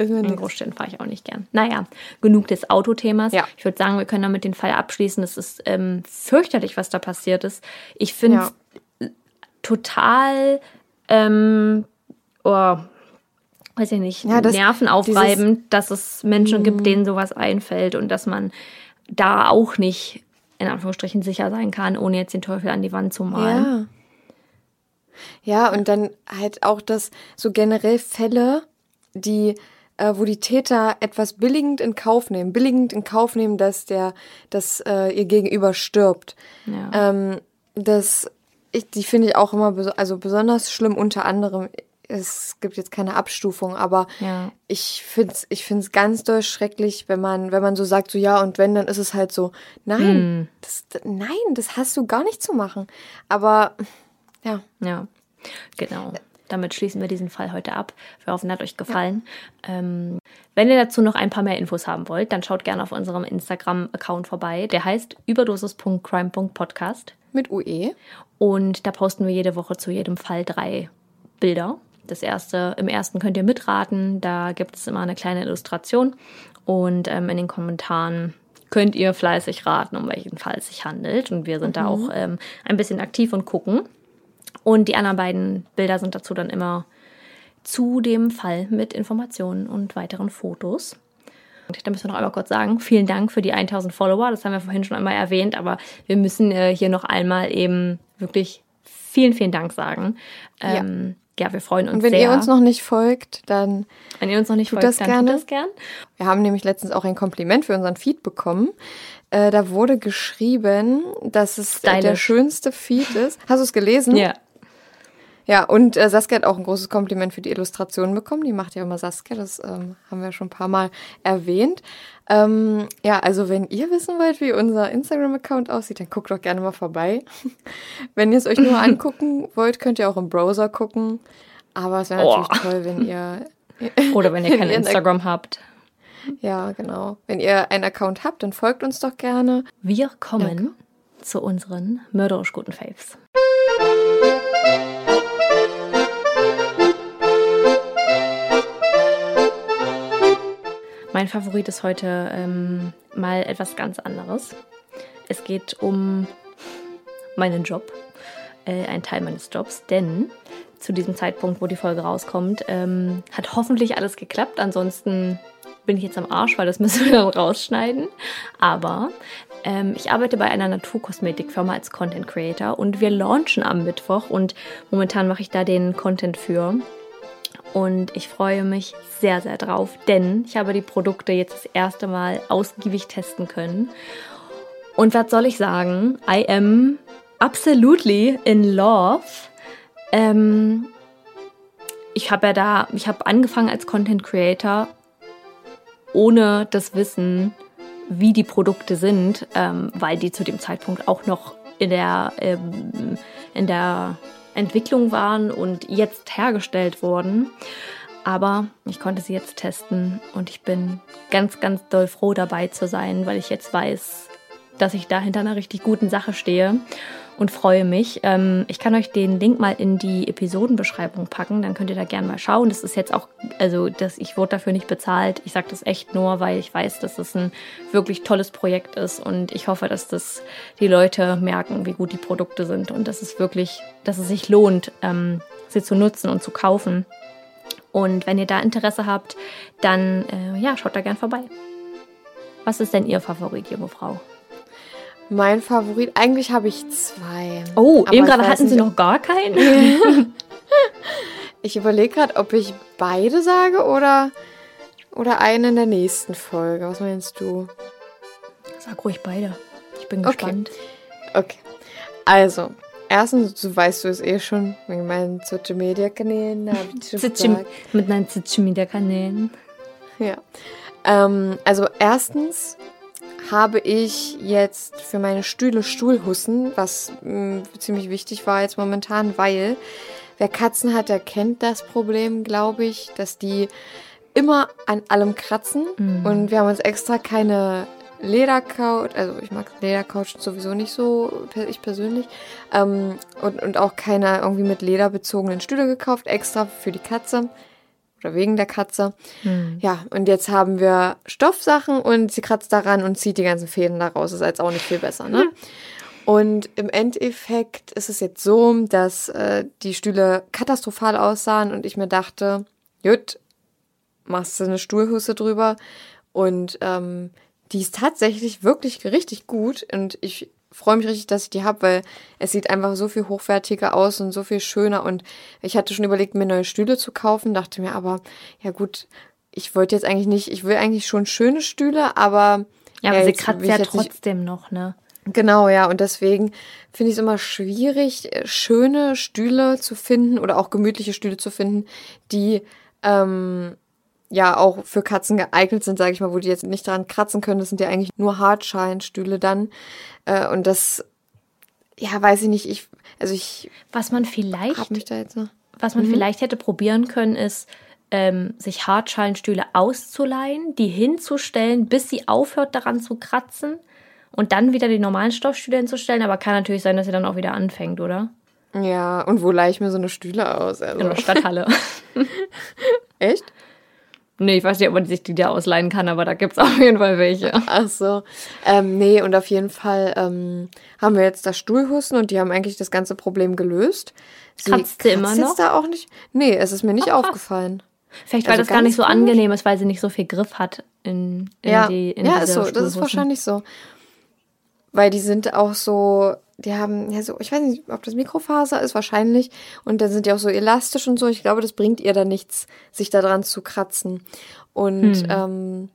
In. Großstädten fahre ich auch nicht gern. Naja, genug des Autothemas. Ja. Ich würde sagen, wir können damit den Fall abschließen. Es ist ähm, fürchterlich, was da passiert ist. Ich finde es total, ähm, oh, weiß ich nicht, Ja, das- nervenaufreibend, dass es Menschen gibt, denen sowas einfällt und dass man da auch nicht in Anführungsstrichen sicher sein kann, ohne jetzt den Teufel an die Wand zu malen. Ja. Ja, und dann halt auch das so generell Fälle, die, äh, wo die Täter etwas billigend in Kauf nehmen, billigend in Kauf nehmen, dass der, dass äh, ihr Gegenüber stirbt. Ja. Ähm, das, ich, die finde ich auch immer, beso also besonders schlimm, unter anderem. Es gibt jetzt keine Abstufung, aber Ja. ich finde es ich find's ganz doll schrecklich, wenn man, wenn man so sagt, so ja, und wenn, dann ist es halt so, nein, das, das, nein, das hast du gar nicht zu machen. Aber ja, Ja, genau. Damit schließen wir diesen Fall heute ab. Wir hoffen, hat euch gefallen. Ähm, wenn ihr dazu noch ein paar mehr Infos haben wollt, dann schaut gerne auf unserem Instagram-Account vorbei. Der heißt überdosis.crime.podcast. mit UE. Und da posten wir jede Woche zu jedem Fall drei Bilder. Das erste, im ersten könnt ihr mitraten. Da gibt es immer eine kleine Illustration. Und ähm, in den Kommentaren könnt ihr fleißig raten, um welchen Fall es sich handelt. Und wir sind da auch ähm, ein bisschen aktiv und gucken. Und die anderen beiden Bilder sind dazu dann immer zu dem Fall mit Informationen und weiteren Fotos. Und da müssen wir noch einmal kurz sagen, vielen Dank für die 1000 Follower. Das haben wir vorhin schon einmal erwähnt, aber wir müssen äh, hier noch einmal eben wirklich vielen, vielen Dank sagen. Ähm, ja. wir freuen uns Und wenn sehr. ihr uns noch nicht folgt, dann wenn ihr uns noch nicht tut folgt, das dann gerne. tut das gern. Wir haben nämlich letztens auch ein Kompliment für unseren Feed bekommen. Äh, da wurde geschrieben, dass es äh, der schönste Feed ist. Hast du es gelesen? Ja. Ja, und äh, Saskia hat auch ein großes Kompliment für die Illustrationen bekommen. Die macht ja immer Saskia, das ähm, haben wir schon ein paar Mal erwähnt. Ähm, ja, also wenn ihr wissen wollt, wie unser Instagram-Account aussieht, dann guckt doch gerne mal vorbei. wenn ihr es euch nur angucken wollt, könnt ihr auch im Browser gucken. Aber es wäre Oh. natürlich toll, wenn ihr Oder wenn ihr kein Instagram habt. Ja, genau. Wenn ihr einen Account habt, dann folgt uns doch gerne. Wir kommen zu unseren mörderisch guten Faves. Mein Favorit ist heute ähm, mal etwas ganz anderes. Es geht um meinen Job, äh, ein Teil meines Jobs, denn zu diesem Zeitpunkt, wo die Folge rauskommt, ähm, hat hoffentlich alles geklappt. Ansonsten bin ich jetzt am Arsch, weil das müssen wir rausschneiden. Aber ähm, ich arbeite bei einer Naturkosmetikfirma als Content Creator und wir launchen am Mittwoch und momentan mache ich da den Content für. Und ich freue mich sehr, sehr drauf, denn ich habe die Produkte jetzt das erste Mal ausgiebig testen können. Und was soll ich sagen? I am absolutely in love. Ähm, ich habe ja da, ich habe angefangen als Content Creator ohne das Wissen, wie die Produkte sind, ähm, weil die zu dem Zeitpunkt auch noch in der, ähm, in der Entwicklung waren und jetzt hergestellt wurden. Aber ich konnte sie jetzt testen und ich bin ganz, ganz doll froh dabei zu sein, weil ich jetzt weiß, dass ich da hinter einer richtig guten Sache stehe und freue mich. Ähm, ich kann euch den Link mal in die Episodenbeschreibung packen, dann könnt ihr da gerne mal schauen. Das ist jetzt auch, also das, ich wurde dafür nicht bezahlt. Ich sage das echt nur, weil ich weiß, dass es das ein wirklich tolles Projekt ist und ich hoffe, dass das die Leute merken, wie gut die Produkte sind und dass es wirklich, dass es sich lohnt, ähm, sie zu nutzen und zu kaufen. Und wenn ihr da Interesse habt, dann äh, ja, schaut da gern vorbei. Was ist denn Ihr Favorit, junge Frau? Mein Favorit, eigentlich habe ich zwei. Oh, eben gerade hatten Sie noch gar keinen? ich überlege gerade, ob ich beide sage oder, oder einen in der nächsten Folge. Was meinst du? Sag ruhig beide. Ich bin gespannt. Okay. okay. Also, erstens, so weißt du es eh schon, mit meinen Social Media Kanälen. Mit meinen Social Media Kanälen. Ja. Ähm, also, erstens habe ich jetzt für meine Stühle Stuhlhussen, was mh, mm, ziemlich wichtig war jetzt momentan, weil wer Katzen hat, der kennt das Problem, glaube ich, dass die immer an allem kratzen. Mhm. Und wir haben uns extra keine Ledercouch, also ich mag Ledercouch sowieso nicht so, ich persönlich, ähm, und, und auch keine irgendwie mit Leder bezogenen Stühle gekauft, extra für die Katze oder wegen der Katze. Hm. Ja, und jetzt haben wir Stoffsachen und sie kratzt daran und zieht die ganzen Fäden da raus. Ist jetzt auch nicht viel besser, ne? Hm. Und im Endeffekt ist es jetzt so, dass äh, die Stühle katastrophal aussahen und ich mir dachte, gut, machst du eine Stuhlhusse drüber und ähm, die ist tatsächlich wirklich richtig gut und ich freue mich richtig, dass ich die habe, weil es sieht einfach so viel hochwertiger aus und so viel schöner. Und ich hatte schon überlegt, mir neue Stühle zu kaufen, dachte mir aber, ja gut, ich wollte jetzt eigentlich nicht, ich will eigentlich schon schöne Stühle, aber. Ja, aber ja, sie kratzt ja trotzdem nicht, noch, ne? Genau, ja. Und deswegen finde ich es immer schwierig, schöne Stühle zu finden oder auch gemütliche Stühle zu finden, die ähm, ja auch für Katzen geeignet sind, sage ich mal, wo die jetzt nicht dran kratzen können. Das sind ja eigentlich nur Hartschalenstühle dann. Äh, und das, ja, weiß ich nicht. Ich, also ich. Was man vielleicht. Mich da jetzt noch. Was man mhm. vielleicht hätte probieren können, ist, ähm, sich Hartschalenstühle auszuleihen, die hinzustellen, bis sie aufhört daran zu kratzen und dann wieder die normalen Stoffstühle hinzustellen. Aber kann natürlich sein, dass sie dann auch wieder anfängt, oder? Ja, und wo leihe ich mir so eine Stühle aus? Also. In der Stadthalle. Echt? Nee, ich weiß nicht, ob man sich die da ausleihen kann, aber da gibt es auf jeden Fall welche. Ach so. Ähm, nee, und auf jeden Fall ähm, haben wir jetzt das Stuhlhusten und die haben eigentlich das ganze Problem gelöst. Sie kratzt sie immer noch? da auch nicht. Nee, es ist mir nicht Ach, aufgefallen. Vielleicht, weil also das gar nicht so komisch. angenehm ist, weil sie nicht so viel Griff hat in, in ja. die in Ja, ist so. Das ist wahrscheinlich so. Weil die sind auch so, die haben ja so, ich weiß nicht, ob das Mikrofaser ist, wahrscheinlich. Und dann sind die auch so elastisch und so. Ich glaube, das bringt ihr da nichts, sich da dran zu kratzen. Und hm. ähm,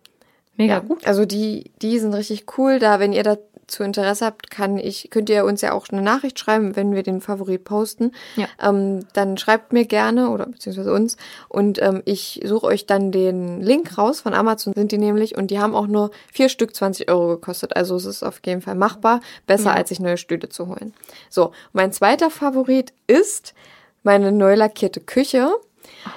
Mega ja, gut. Also die, die sind richtig cool. Da, wenn ihr da zu Interesse habt, kann ich, könnt ihr uns ja auch eine Nachricht schreiben, wenn wir den Favorit posten. Ja. Ähm, dann schreibt mir gerne oder beziehungsweise uns und ähm, ich suche euch dann den Link raus. Von Amazon sind die nämlich und die haben auch nur vier Stück 20 Euro gekostet. Also es ist auf jeden Fall machbar. Besser ja. als sich neue Stühle zu holen. So, mein zweiter Favorit ist meine neu lackierte Küche.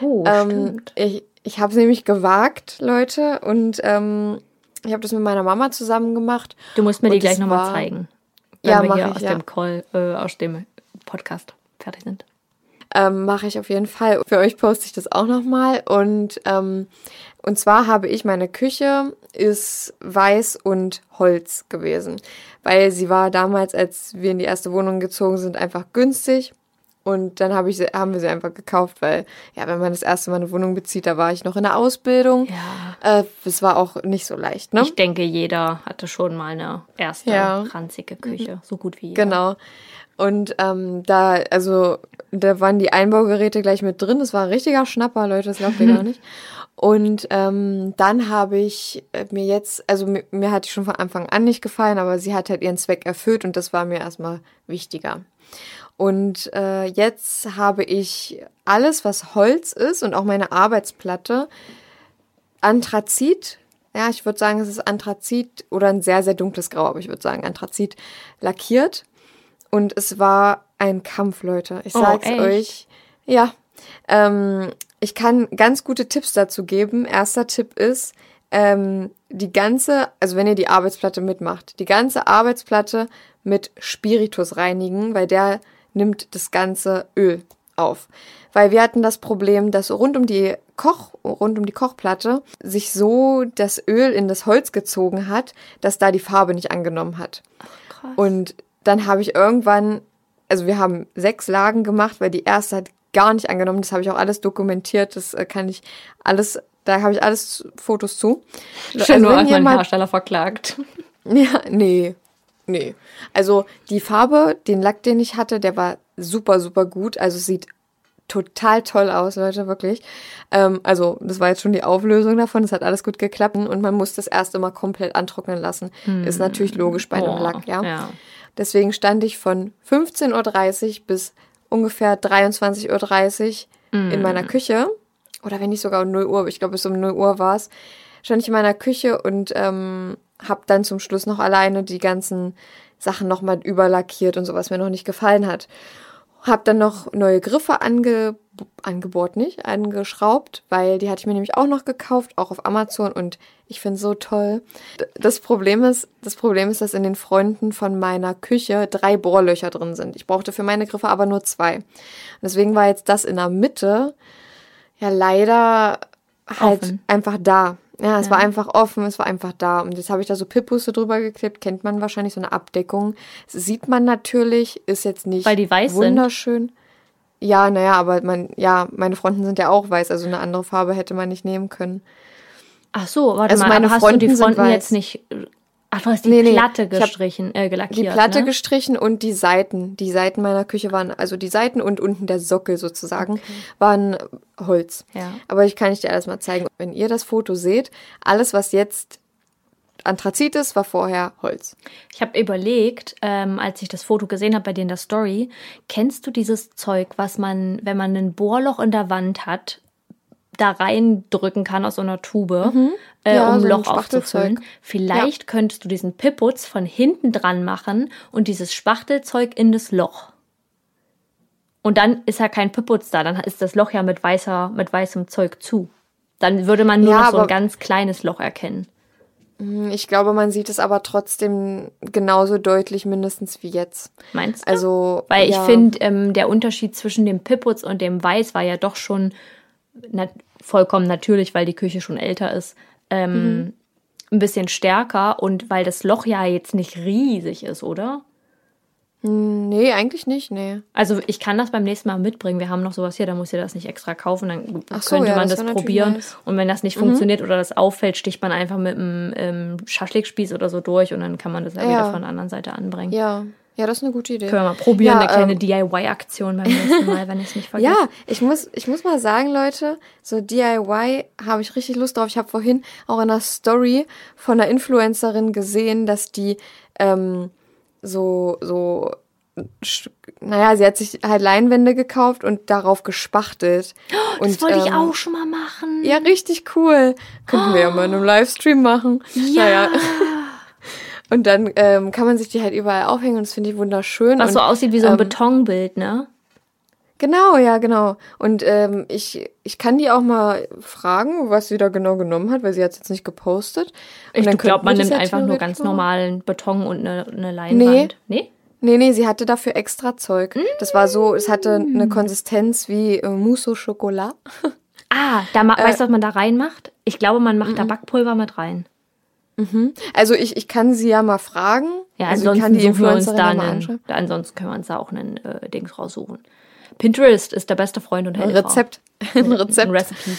Oh, ähm, stimmt. Ich, ich habe es nämlich gewagt, Leute, und ähm, ich habe das mit meiner Mama zusammen gemacht. Du musst mir die gleich nochmal zeigen. Wenn ja, wir hier ich, aus ja. dem Call, äh, aus dem Podcast fertig sind. Ähm, mache ich auf jeden Fall. Für euch poste ich das auch nochmal. Und, ähm, und zwar habe ich meine Küche ist weiß und Holz gewesen. Weil sie war damals, als wir in die erste Wohnung gezogen sind, einfach günstig. Und dann hab ich sie, haben wir sie einfach gekauft, weil, ja, wenn man das erste Mal eine Wohnung bezieht, da war ich noch in der Ausbildung. Ja. Äh, das war auch nicht so leicht, ne? Ich denke, jeder hatte schon mal eine erste ja. ranzige Küche, so gut wie jeder. Genau. Und ähm, da, also, da waren die Einbaugeräte gleich mit drin. Das war ein richtiger Schnapper, Leute, das glaubt ihr gar nicht. Und ähm, dann habe ich äh, mir jetzt, also mir, mir hat die schon von Anfang an nicht gefallen, aber sie hat halt ihren Zweck erfüllt und das war mir erstmal wichtiger. Und äh, jetzt habe ich alles, was Holz ist und auch meine Arbeitsplatte, Anthrazit ja, ich würde sagen, es ist Anthrazit oder ein sehr, sehr dunkles Grau, aber ich würde sagen Anthrazit lackiert. Und es war ein Kampf, Leute. Ich Oh, sag's echt? euch. Ja. Ähm, ich kann ganz gute Tipps dazu geben. Erster Tipp ist, ähm, die ganze, also wenn ihr die Arbeitsplatte mitmacht, die ganze Arbeitsplatte mit Spiritus reinigen, weil der nimmt das ganze Öl auf. Weil wir hatten das Problem, dass rund um die Koch, rund um die Kochplatte sich so das Öl in das Holz gezogen hat, dass da die Farbe nicht angenommen hat. Krass. Und dann habe ich irgendwann, also wir haben sechs Lagen gemacht, weil die erste hat gar nicht angenommen. Das habe ich auch alles dokumentiert. Das äh, kann ich alles, da habe ich alles Fotos zu. Schön, also nur als mein mal Hersteller verklagt. ja, nee. Nee. Also die Farbe, den Lack, den ich hatte, der war super, super gut. Also es sieht total toll aus, Leute, wirklich. Ähm, also das war jetzt schon die Auflösung davon. Es hat alles gut geklappt und man muss das erst immer komplett antrocknen lassen. Ist natürlich logisch bei einem Oh, Lack, ja. ja. Deswegen stand ich von 15.30 Uhr bis ungefähr 23.30 Uhr in meiner Küche. Oder wenn nicht sogar um 0 Uhr, ich glaube bis um 0 Uhr war es, stand ich in meiner Küche und ähm, habe dann zum Schluss noch alleine die ganzen Sachen nochmal überlackiert und so, was mir noch nicht gefallen hat. Hab dann noch neue Griffe ange angebohrt, nicht, angeschraubt, weil die hatte ich mir nämlich auch noch gekauft, auch auf Amazon und ich finde so toll. Das Problem ist, das Problem ist, dass in den Fronten von meiner Küche drei Bohrlöcher drin sind. Ich brauchte für meine Griffe aber nur zwei. Deswegen war jetzt das in der Mitte ja leider halt Offen. einfach da. Ja, es war einfach offen, es war einfach da. Und jetzt habe ich da so Pippusse drüber geklebt, kennt man wahrscheinlich, so eine Abdeckung. Das sieht man natürlich, ist jetzt nicht Weil die weiß sind? wunderschön. Ja, naja, aber man, ja, meine Fronten sind ja auch weiß, also eine andere Farbe hätte man nicht nehmen können. Ach so, warte Also mal, meine aber hast du die Fronten sind Fronten jetzt nicht. Ach, du hast die Nee, nee, Platte hab gestrichen, äh, gelackiert. Die Platte ne? gestrichen und die Seiten. Die Seiten meiner Küche waren, also die Seiten und unten der Sockel sozusagen, waren Holz. Ja. Aber ich kann ich dir alles mal zeigen. Wenn ihr das Foto seht, alles, was jetzt Anthrazit ist, war vorher Holz. Ich habe überlegt, ähm, als ich das Foto gesehen habe bei dir in der Story, kennst du dieses Zeug, was man, wenn man ein Bohrloch in der Wand hat, da reindrücken kann aus so einer Tube, äh. Ja, um so ein Loch aufzufüllen? Vielleicht könntest du diesen Pipputz von hinten dran machen und dieses Spachtelzeug in das Loch. Und dann ist ja kein Pipputz da, dann ist das Loch ja mit weißer, mit weißem Zeug zu. Dann würde man nur Ja, noch so ein ganz kleines Loch erkennen. Ich glaube, man sieht es aber trotzdem genauso deutlich mindestens wie jetzt. Meinst du? Also, Weil ich ja. finde, ähm, der Unterschied zwischen dem Pipputz und dem Weiß war ja doch schon na vollkommen natürlich, weil die Küche schon älter ist, ähm, Mhm. ein bisschen stärker und weil das Loch ja jetzt nicht riesig ist, oder? Nee, eigentlich nicht, nee. Also ich kann das beim nächsten Mal mitbringen. Wir haben noch sowas hier, da muss ihr das nicht extra kaufen. Dann so, könnte ja, man das das, probieren. nice. Mhm. Und wenn das nicht funktioniert oder das auffällt, sticht man einfach mit einem ähm, Schaschlikspieß oder so durch und dann kann man das ja, Ja. wieder von der anderen Seite anbringen. Ja, ja, das ist eine gute Idee. Können wir mal probieren, Ja, eine kleine ähm, DIY-Aktion beim nächsten Mal, wenn ich es nicht vergesse. Ja, ich muss, ich muss mal sagen, Leute, so DIY habe ich richtig Lust drauf. Ich habe vorhin auch in einer Story von einer Influencerin gesehen, dass die ähm, so, so, naja, sie hat sich halt Leinwände gekauft und darauf gespachtelt. und, Das wollte ich ähm, auch schon mal machen. Ja, richtig cool. Könnten wir ja mal in einem Livestream machen. Ja. Naja. Und dann ähm, kann man sich die halt überall aufhängen und das finde ich wunderschön. Was und, so aussieht wie so ein ähm, Betonbild, ne? Genau, ja, genau. Und ähm, ich, ich kann die auch mal fragen, was sie da genau genommen hat, weil sie hat es jetzt nicht gepostet. Und Ich glaube, man nimmt einfach nur ganz mal- normalen Beton und eine, eine Leinwand. Nee? Nee, nee, sie hatte dafür extra Zeug. Das war so, es hatte Mm. eine Konsistenz wie äh, Mousse au Chocolat. Ah, da Äh, weißt du, was man da reinmacht? Ich glaube, man macht da mhm. Backpulver mit rein. Also ich, ich kann sie ja mal fragen. Ja, also ich ansonsten kann die suchen wir uns da einen, ansonsten können wir uns da auch einen äh, Dings raussuchen. Pinterest ist der beste Freund und Ein Helfer. Rezept. Ein Ein Rezept. Recipe.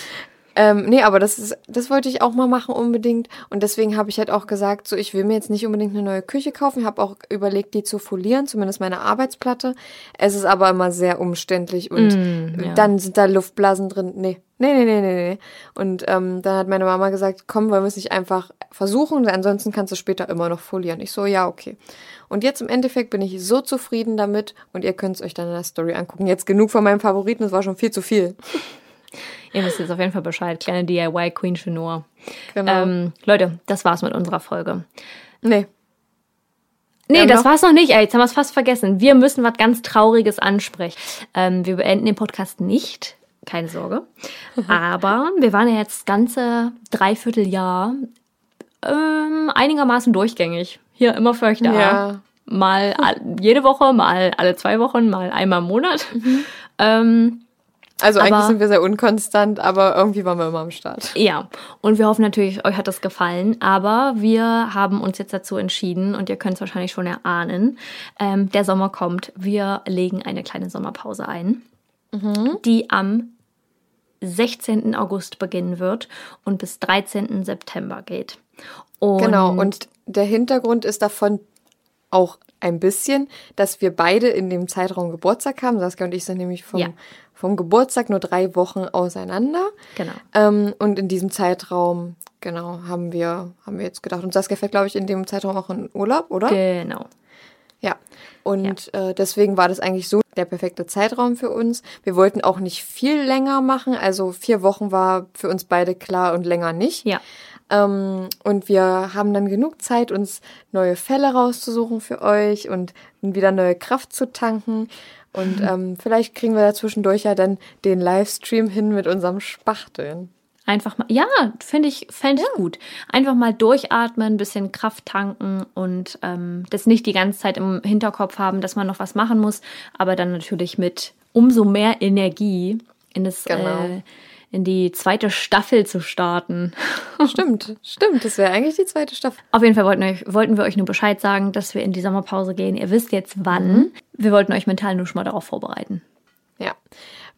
Ähm, nee, aber das ist, das wollte ich auch mal machen unbedingt. Und deswegen habe ich halt auch gesagt, so ich will mir jetzt nicht unbedingt eine neue Küche kaufen. Ich habe auch überlegt, die zu folieren, zumindest meine Arbeitsplatte. Es ist aber immer sehr umständlich und Mm, ja. dann sind da Luftblasen drin. Nee, nee, nee, nee, nee. nee. Und ähm, dann hat meine Mama gesagt, komm, wollen wir es nicht einfach versuchen, ansonsten kannst du später immer noch folieren. Ich so, ja, okay. Und jetzt im Endeffekt bin ich so zufrieden damit und ihr könnt es euch dann in der Story angucken. Jetzt genug von meinem Favoriten, das war schon viel zu viel. Ihr wisst jetzt auf jeden Fall Bescheid. Kleine DIY-Queen für Noah. Genau. Ähm, Leute, das war's mit unserer Folge. nee. Nee, das noch- war's noch nicht. Ey, jetzt haben wir es fast vergessen. Wir müssen was ganz Trauriges ansprechen. Ähm, wir beenden den Podcast nicht. Keine Sorge. Aber wir waren ja jetzt das ganze Dreivierteljahr ähm, einigermaßen durchgängig. Hier immer für euch da. Ja. Mal jede Woche, mal alle zwei Wochen, mal einmal im Monat. Ähm, Also eigentlich Aber- sind wir sehr unkonstant, aber irgendwie waren wir immer am Start. Ja, und wir hoffen natürlich, euch hat das gefallen, aber wir haben uns jetzt dazu entschieden und ihr könnt es wahrscheinlich schon erahnen, ähm, der Sommer kommt. Wir legen eine kleine Sommerpause ein, die am 16. August beginnen wird und bis 13. September geht. Und Genau, und der Hintergrund ist davon auch ein bisschen, dass wir beide in dem Zeitraum Geburtstag haben. Saskia und ich sind nämlich vom, Ja. vom Geburtstag nur drei Wochen auseinander. Genau. Ähm, und in diesem Zeitraum, genau, haben wir, haben wir jetzt gedacht. Und Saskia fährt, glaube ich, in dem Zeitraum auch in Urlaub, oder? Genau. Ja, und Äh, deswegen war das eigentlich so der perfekte Zeitraum für uns. Wir wollten auch nicht viel länger machen, also vier Wochen war für uns beide klar und länger nicht. Ja. Ähm, und wir haben dann genug Zeit, uns neue Fälle rauszusuchen für euch und wieder neue Kraft zu tanken. Und ähm, vielleicht kriegen wir da zwischendurch ja dann den Livestream hin mit unserem Spachteln. Einfach mal, ja, finde ich, fände ich gut. Einfach mal durchatmen, ein bisschen Kraft tanken und ähm, das nicht die ganze Zeit im Hinterkopf haben, dass man noch was machen muss, aber dann natürlich mit umso mehr Energie in das, Genau. äh, in die zweite Staffel zu starten. Stimmt, stimmt. Das wäre eigentlich die zweite Staffel. Auf jeden Fall wollten, euch, wollten wir euch nur Bescheid sagen, dass wir in die Sommerpause gehen. Ihr wisst jetzt wann. Wir wollten euch mental nur schon mal darauf vorbereiten. Ja,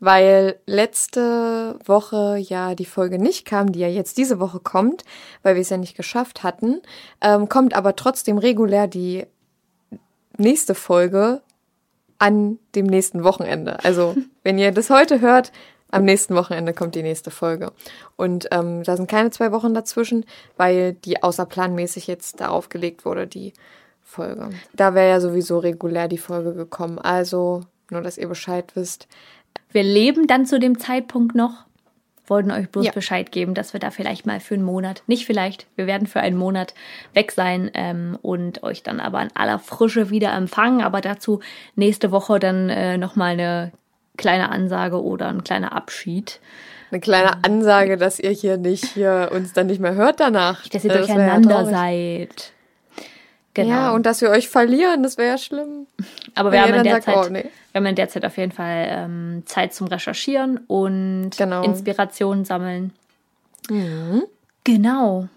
weil letzte Woche ja die Folge nicht kam, die ja jetzt diese Woche kommt, weil wir es ja nicht geschafft hatten, ähm, kommt aber trotzdem regulär die nächste Folge an dem nächsten Wochenende. Also wenn ihr das heute hört, am nächsten Wochenende kommt die nächste Folge. Und ähm, da sind keine zwei Wochen dazwischen, weil die außerplanmäßig jetzt da aufgelegt wurde, die Folge. Da wäre ja sowieso regulär die Folge gekommen. Also nur, dass ihr Bescheid wisst. Wir leben dann zu dem Zeitpunkt noch, wollten euch bloß Ja. Bescheid geben, dass wir da vielleicht mal für einen Monat, nicht vielleicht, wir werden für einen Monat weg sein ähm, und euch dann aber in aller Frische wieder empfangen. Aber dazu nächste Woche dann äh, nochmal eine kleine Ansage oder ein kleiner Abschied. Eine kleine Ansage, dass ihr hier nicht hier uns dann nicht mehr hört danach. Dass ihr das ja durcheinander traurig. seid. Genau. Ja, und dass wir euch verlieren, das wäre ja schlimm. aber wir haben, in der sagt, Zeit, oh, nee. wir haben in der Zeit auf jeden Fall ähm, Zeit zum Recherchieren und Genau. Inspiration sammeln. Genau,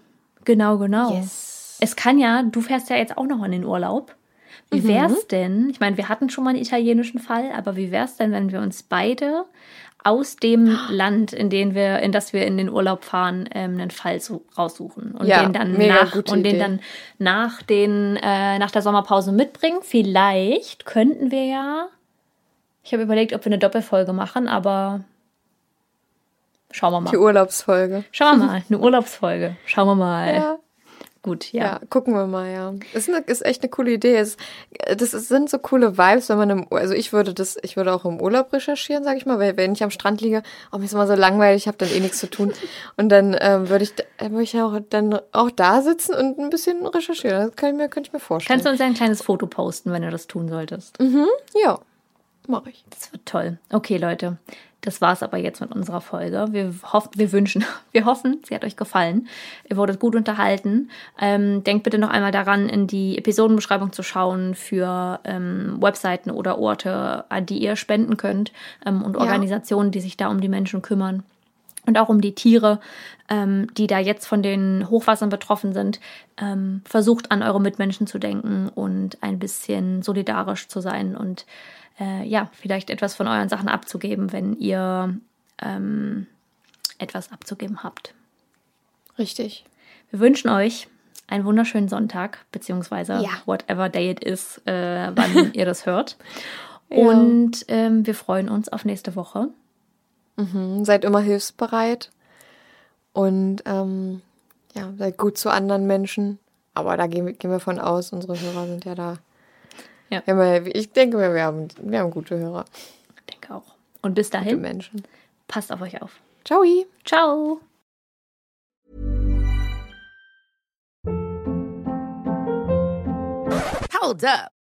genau, genau. Yes. Es kann ja, du fährst ja jetzt auch noch in den Urlaub. Wie Mhm. wär's denn? Ich meine, wir hatten schon mal einen italienischen Fall, aber wie wär's denn, wenn wir uns beide aus dem Land, in den wir, in das wir in den Urlaub fahren, ähm, einen Fall so raussuchen und Ja, den dann nach und den Idee. dann nach den äh, nach der Sommerpause mitbringen? Vielleicht könnten wir ja. Ich habe überlegt, ob wir eine Doppelfolge machen, aber schauen wir mal. Die Urlaubsfolge. Schauen wir mal, eine Urlaubsfolge. Schauen wir mal. Ja. Gut, Ja. ja. gucken wir mal, ja. Ist, eine, ist echt eine coole Idee. Es, das ist, sind so coole Vibes, wenn man im, also ich würde das, ich würde auch im Urlaub recherchieren, sag ich mal, weil wenn ich am Strand liege, oh, mir ist immer so langweilig, ich habe dann eh nichts zu tun. Und dann ähm, würde ich, da- würde ich auch dann auch da sitzen und ein bisschen recherchieren. Das kann ich mir, könnte ich mir vorstellen. Kannst du uns ein kleines Foto posten, wenn du das tun solltest? Ja, mache ich. Das wird toll. Okay, Leute. Das war's aber jetzt mit unserer Folge. Wir hoffen, wir wünschen, wir hoffen, sie hat euch gefallen. Ihr wurdet gut unterhalten. Ähm, denkt bitte noch einmal daran, in die Episodenbeschreibung zu schauen für ähm, Webseiten oder Orte, an die ihr spenden könnt ähm, und Organisationen, die sich da um die Menschen kümmern. und auch um die Tiere, ähm, die da jetzt von den Hochwassern betroffen sind. Ähm, versucht an eure Mitmenschen zu denken und ein bisschen solidarisch zu sein und äh, ja, vielleicht etwas von euren Sachen abzugeben, wenn ihr ähm, etwas abzugeben habt. Richtig. Wir wünschen euch einen wunderschönen Sonntag, beziehungsweise Ja. whatever day it is, äh, wann ihr das hört. Und ähm, wir freuen uns auf nächste Woche. Mhm, Seid immer hilfsbereit und ähm, ja, seid gut zu anderen Menschen. Aber da gehen, gehen wir von aus, unsere Hörer sind ja da. Ja. Ja- ich denke, wir haben, wir haben gute Hörer, Ich denke auch. Und bis gute dahin, Menschen. Passt auf euch auf. Ciao. Ciao. Hold up.